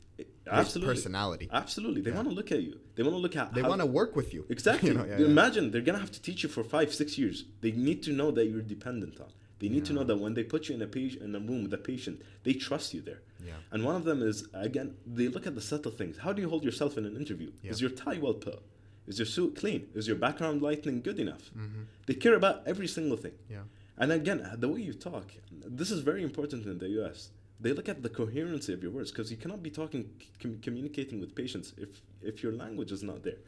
Absolutely. personality. Absolutely. They yeah. want to look at you. They want to look at. They want to work with you. [LAUGHS] Exactly. you know, yeah, Imagine they're gonna have to teach you for five, six years. They need to know that you're dependent on. They need to know that when they put you in a page in a room with a patient, they trust you there. Yeah. And one of them is again, they look at the subtle things. How do you hold yourself in an interview? Is your tie well put? Is your suit clean? Is your background lighting good enough? Mm-hmm. They care about every single thing. Yeah. And again, the way you talk, this is very important in the US. They look at the coherency of your words because you cannot be talking, com- communicating with patients if if your language is not there.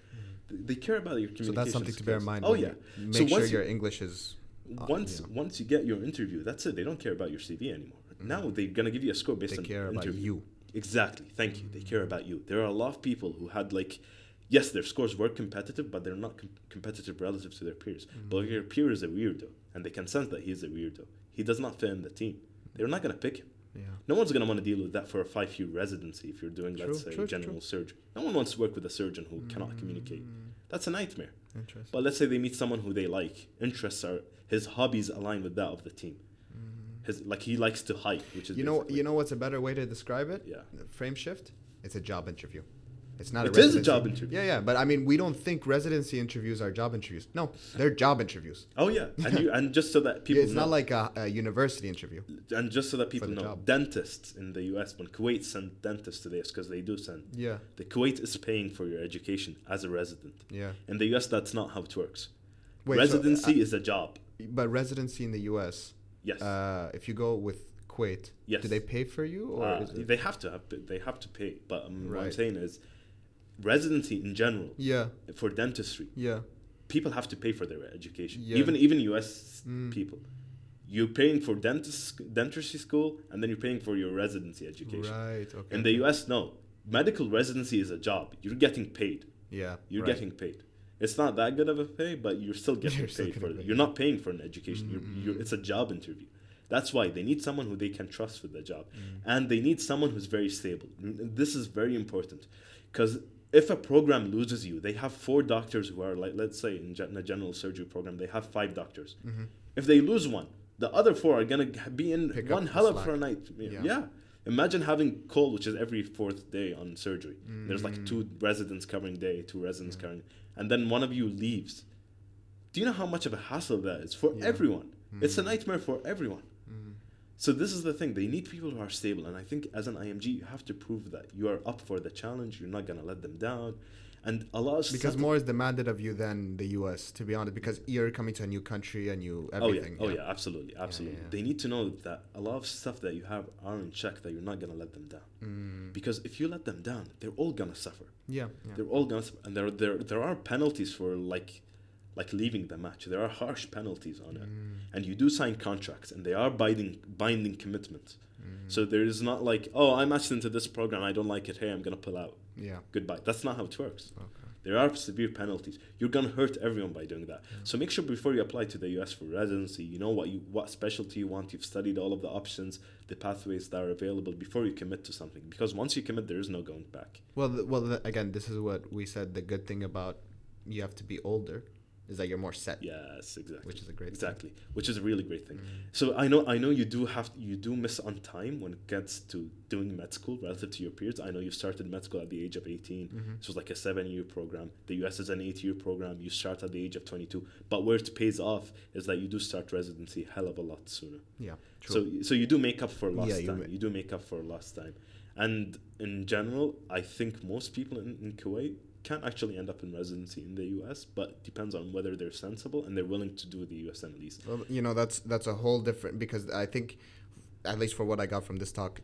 Mm. They care about your communication. So that's something to bear in mind. Oh yeah. Make so sure your English is. Uh, once you know. once you get your interview, that's it. They don't care about your CV anymore. Mm. Now they're gonna give you a score based they on care interview. about you. Exactly. Thank mm. you. They care about you. There are a lot of people who had like yes, their scores were competitive, but they're not com- competitive relative to their peers. Mm-hmm. But your peer is a weirdo, and they can sense that he's a weirdo. He does not fit in the team. They're not going to pick him. Yeah. No one's going to want to deal with that for a five year residency if you're doing, true, let's say, true, general true. surgery. No one wants to work with a surgeon who mm-hmm. cannot communicate. That's a nightmare. But let's say they meet someone who they like. Interests are his hobbies align with that of the team. Mm-hmm. His like he likes to hike, which is you know you know what's a better way to describe it? Yeah. Frame shift. It's a job interview. It's not. It a, is a job interview. Yeah, yeah, but I mean, we don't think residency interviews are job interviews. No, they're job interviews. Oh yeah, and you, and just so that [LAUGHS] people. Yeah, it's know, not like a, a, university interview. And just so that people know, job. dentists in the U.S. when Kuwait send dentists to this because they do send. Yeah. The Kuwait is paying for your education as a resident. Yeah. In the U.S., that's not how it works. Wait, residency so, uh, is a job. But residency in the U.S. Yes. Uh, if you go with Kuwait, yes. do they pay for you or uh, they have to have they have to pay? But um, right. what I'm saying is residency in general. Yeah. For dentistry. Yeah. People have to pay for their education. Yeah. Even even US mm. people. You're paying for dentist dentistry school and then you're paying for your residency education. Right. Okay. In the US, no. Medical residency is a job. You're getting paid. Yeah. You're right. getting paid. It's not that good of a pay, but you're still getting [LAUGHS] you're paid for it. You're not paying for an education. Mm-hmm. You're, you're, it's a job interview. That's why they need someone who they can trust with the job. Mm. And they need someone who's very stable. This is very important because if a program loses you, they have four doctors who are like, let's say in, in a general surgery program, they have five doctors. Mm-hmm. If they lose one, the other four are gonna be in Pick one hell of a night. Yeah. yeah. Imagine having cold, which is every fourth day on surgery. Mm-hmm. There's like mm. two residents covering day, two residents yeah. covering, and then one of you leaves. Do you know how much of a hassle that is for yeah. everyone? Mm-hmm. It's a nightmare for everyone. So this is the thing. They need people who are stable, and I think as an IMG, you have to prove that you are up for the challenge. You're not gonna let them down, And a lot of because more is demanded of you than the U.S. To be honest, because you're coming to a new country and you everything. Oh yeah, oh yeah, absolutely, absolutely. Yeah, yeah. They need to know that a lot of stuff that you have are in check. That you're not gonna let them down. Mm. Because if you let them down, they're all gonna suffer. Yeah, yeah. they're all gonna suffer. and there there there are penalties for like like leaving the match. There are harsh penalties on mm. it, and you do sign contracts, and they are binding binding commitments. Mm. So there is not like, oh, I'm matched into this program, I don't like it. Hey, I'm gonna pull out. Yeah. Goodbye. That's not how it works. Okay. There are severe penalties. You're gonna hurt everyone by doing that. Yeah. So make sure before you apply to the US for residency, you know what you what specialty you want. You've studied all of the options, the pathways that are available before you commit to something. Because once you commit, there is no going back. Well, well, again, this is what we said. The good thing about you have to be older is that you're more set. Yes, exactly. Which is a great exactly, thing. which is a really great thing. Mm. So I know I know you do have you do miss on time when it gets to doing med school relative to your peers. I know you started med school at the age of 18. Mm-hmm. This was like a seven year program. The US is an eight year program. You start at the age of 22. But where it pays off is that you do start residency hell of a lot sooner. Yeah. True. So so you do make up for lost yeah, time. You, you do make up for lost time. And in general, I think most people in, in Kuwait can't actually end up in residency in the U.S., but depends on whether they're sensible and they're willing to do the USMLEs. Well, you know, that's that's a whole different because I think, at least for what I got from this talk,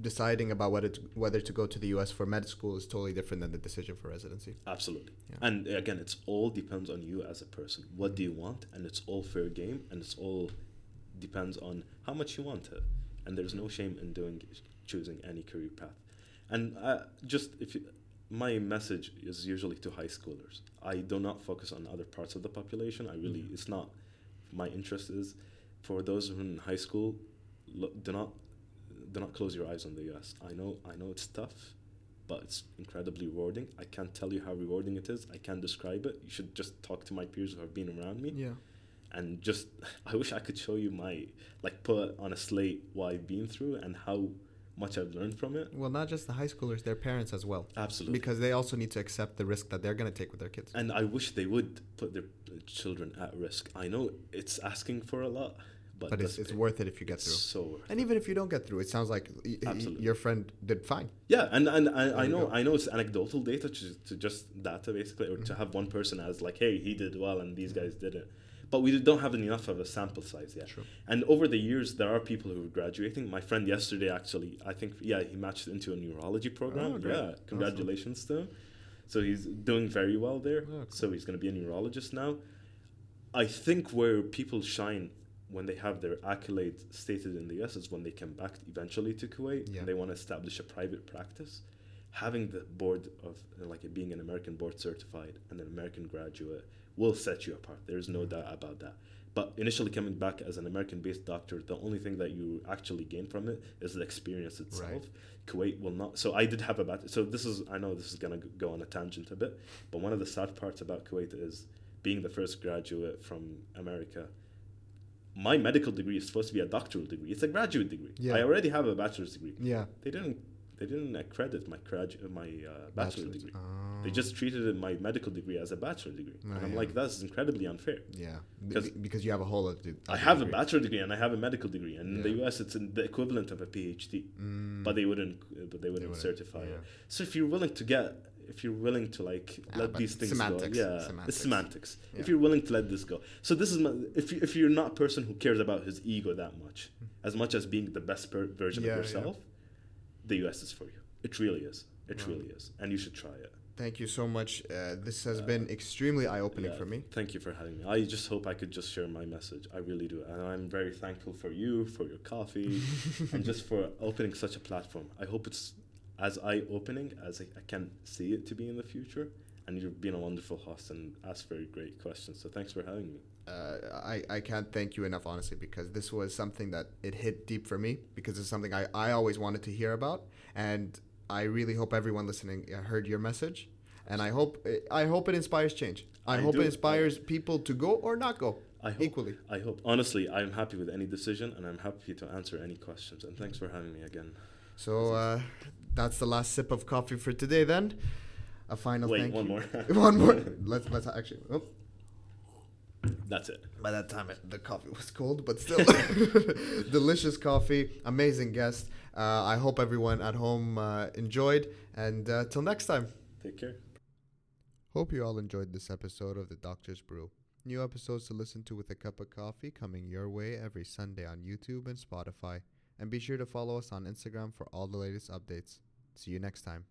deciding about whether to, whether to go to the U.S. for med school is totally different than the decision for residency. Absolutely, yeah. and again, it's all depends on you as a person. What do you want, and it's all fair game, and it's all depends on how much you want it, and there's no shame in doing choosing any career path. And uh, just if you my message is usually to high schoolers. I do not focus on other parts of the population. I really, mm-hmm. it's not my interest is for those who are in high school. Look, do not do not close your eyes on the U.S. I know I know it's tough, but it's incredibly rewarding. I can't tell you how rewarding it is. I can't describe it. You should just talk to my peers who have been around me. Yeah. And just, [LAUGHS] I wish I could show you my like put on a slate what I've been through and how much I've learned from it. Well, not just the high schoolers, their parents as well. Absolutely. Because they also need to accept the risk that they're going to take with their kids. And I wish they would put their children at risk. I know it's asking for a lot, but, but it's, it's worth it if you get through. So worth And even if you don't get through, it sounds like your friend did fine. Yeah, and, and, and I know I know it's anecdotal data to, to just data basically, or mm-hmm. to have one person as like, hey, he did well and these guys didn't but we don't have enough of a sample size yet. And over the years, there are people who are graduating. My friend yesterday, actually, I think, yeah, he matched into a neurology program. Oh, yeah, congratulations awesome. to him. So he's doing very well there. Oh, cool. So he's going to be a neurologist now. I think where people shine when they have their accolades stated in the US is when they come back eventually to Kuwait yeah. and they want to establish a private practice. Having the board of like being an American board certified and an American graduate will set you apart. There's no doubt about that. But initially coming back as an American based doctor, the only thing that you actually gain from it is the experience itself. Right. Kuwait will not. So I did have a bad. So this is. I know this is gonna go on a tangent a bit, but one of the sad parts about Kuwait is being the first graduate from America. My medical degree is supposed to be a doctoral degree. It's a graduate degree. Yeah. I already have a bachelor's degree. Yeah. They didn't they didn't accredit my gradu- my uh, bachelor degree. Oh. They just treated my medical degree as a bachelor degree, oh, and I'm yeah. like, that's incredibly unfair. Yeah, because because you have a whole. Other, I have degree. a bachelor degree and I have a medical degree, and yeah. in the U.S. it's the equivalent of a PhD, mm. but they wouldn't, uh, but they wouldn't, they wouldn't certify yeah. it. So if you're willing to get if you're willing to like yeah, let these things semantics, go, yeah, semantics. it's semantics. Yeah. If you're willing to let this go, so this is my, if you, if you're not a person who cares about his ego that much, mm. as much as being the best per- version yeah, of yourself, the U.S. is for you. It really is. It wow. really is, and you should try it. Thank you so much. Uh, this has uh, been extremely eye opening yeah, for me. Thank you for having me. I just hope I could just share my message. I really do. And I'm very thankful for you, for your coffee, [LAUGHS] and just for opening such a platform. I hope it's as eye opening as I, I, can see it to be in the future. And you've been a wonderful host and asked very great questions. So thanks for having me. Uh, I, I can't thank you enough, honestly, because this was something that it hit deep for me because it's something I, I always wanted to hear about. And I really hope everyone listening uh, heard your message, and I hope I hope it inspires change. I, I hope do. it inspires people to go or not go. I hope, equally. I hope. Honestly, I'm happy with any decision, and I'm happy to answer any questions. And thanks for having me again. So uh, that's the last sip of coffee for today. Then, a final Wait, thank one you. more. [LAUGHS] one more. [LAUGHS] Let's let's actually. Oh. That's it. By that time, it, the coffee [LAUGHS] was cold, but still [LAUGHS] [LAUGHS] delicious coffee. Amazing guest. Uh, I hope everyone at home uh, enjoyed. And uh, till next time. Take care. Hope you all enjoyed this episode of The Doctor's Brew. New episodes to listen to with a cup of coffee coming your way every Sunday on YouTube and Spotify. And be sure to follow us on Instagram for all the latest updates. See you next time.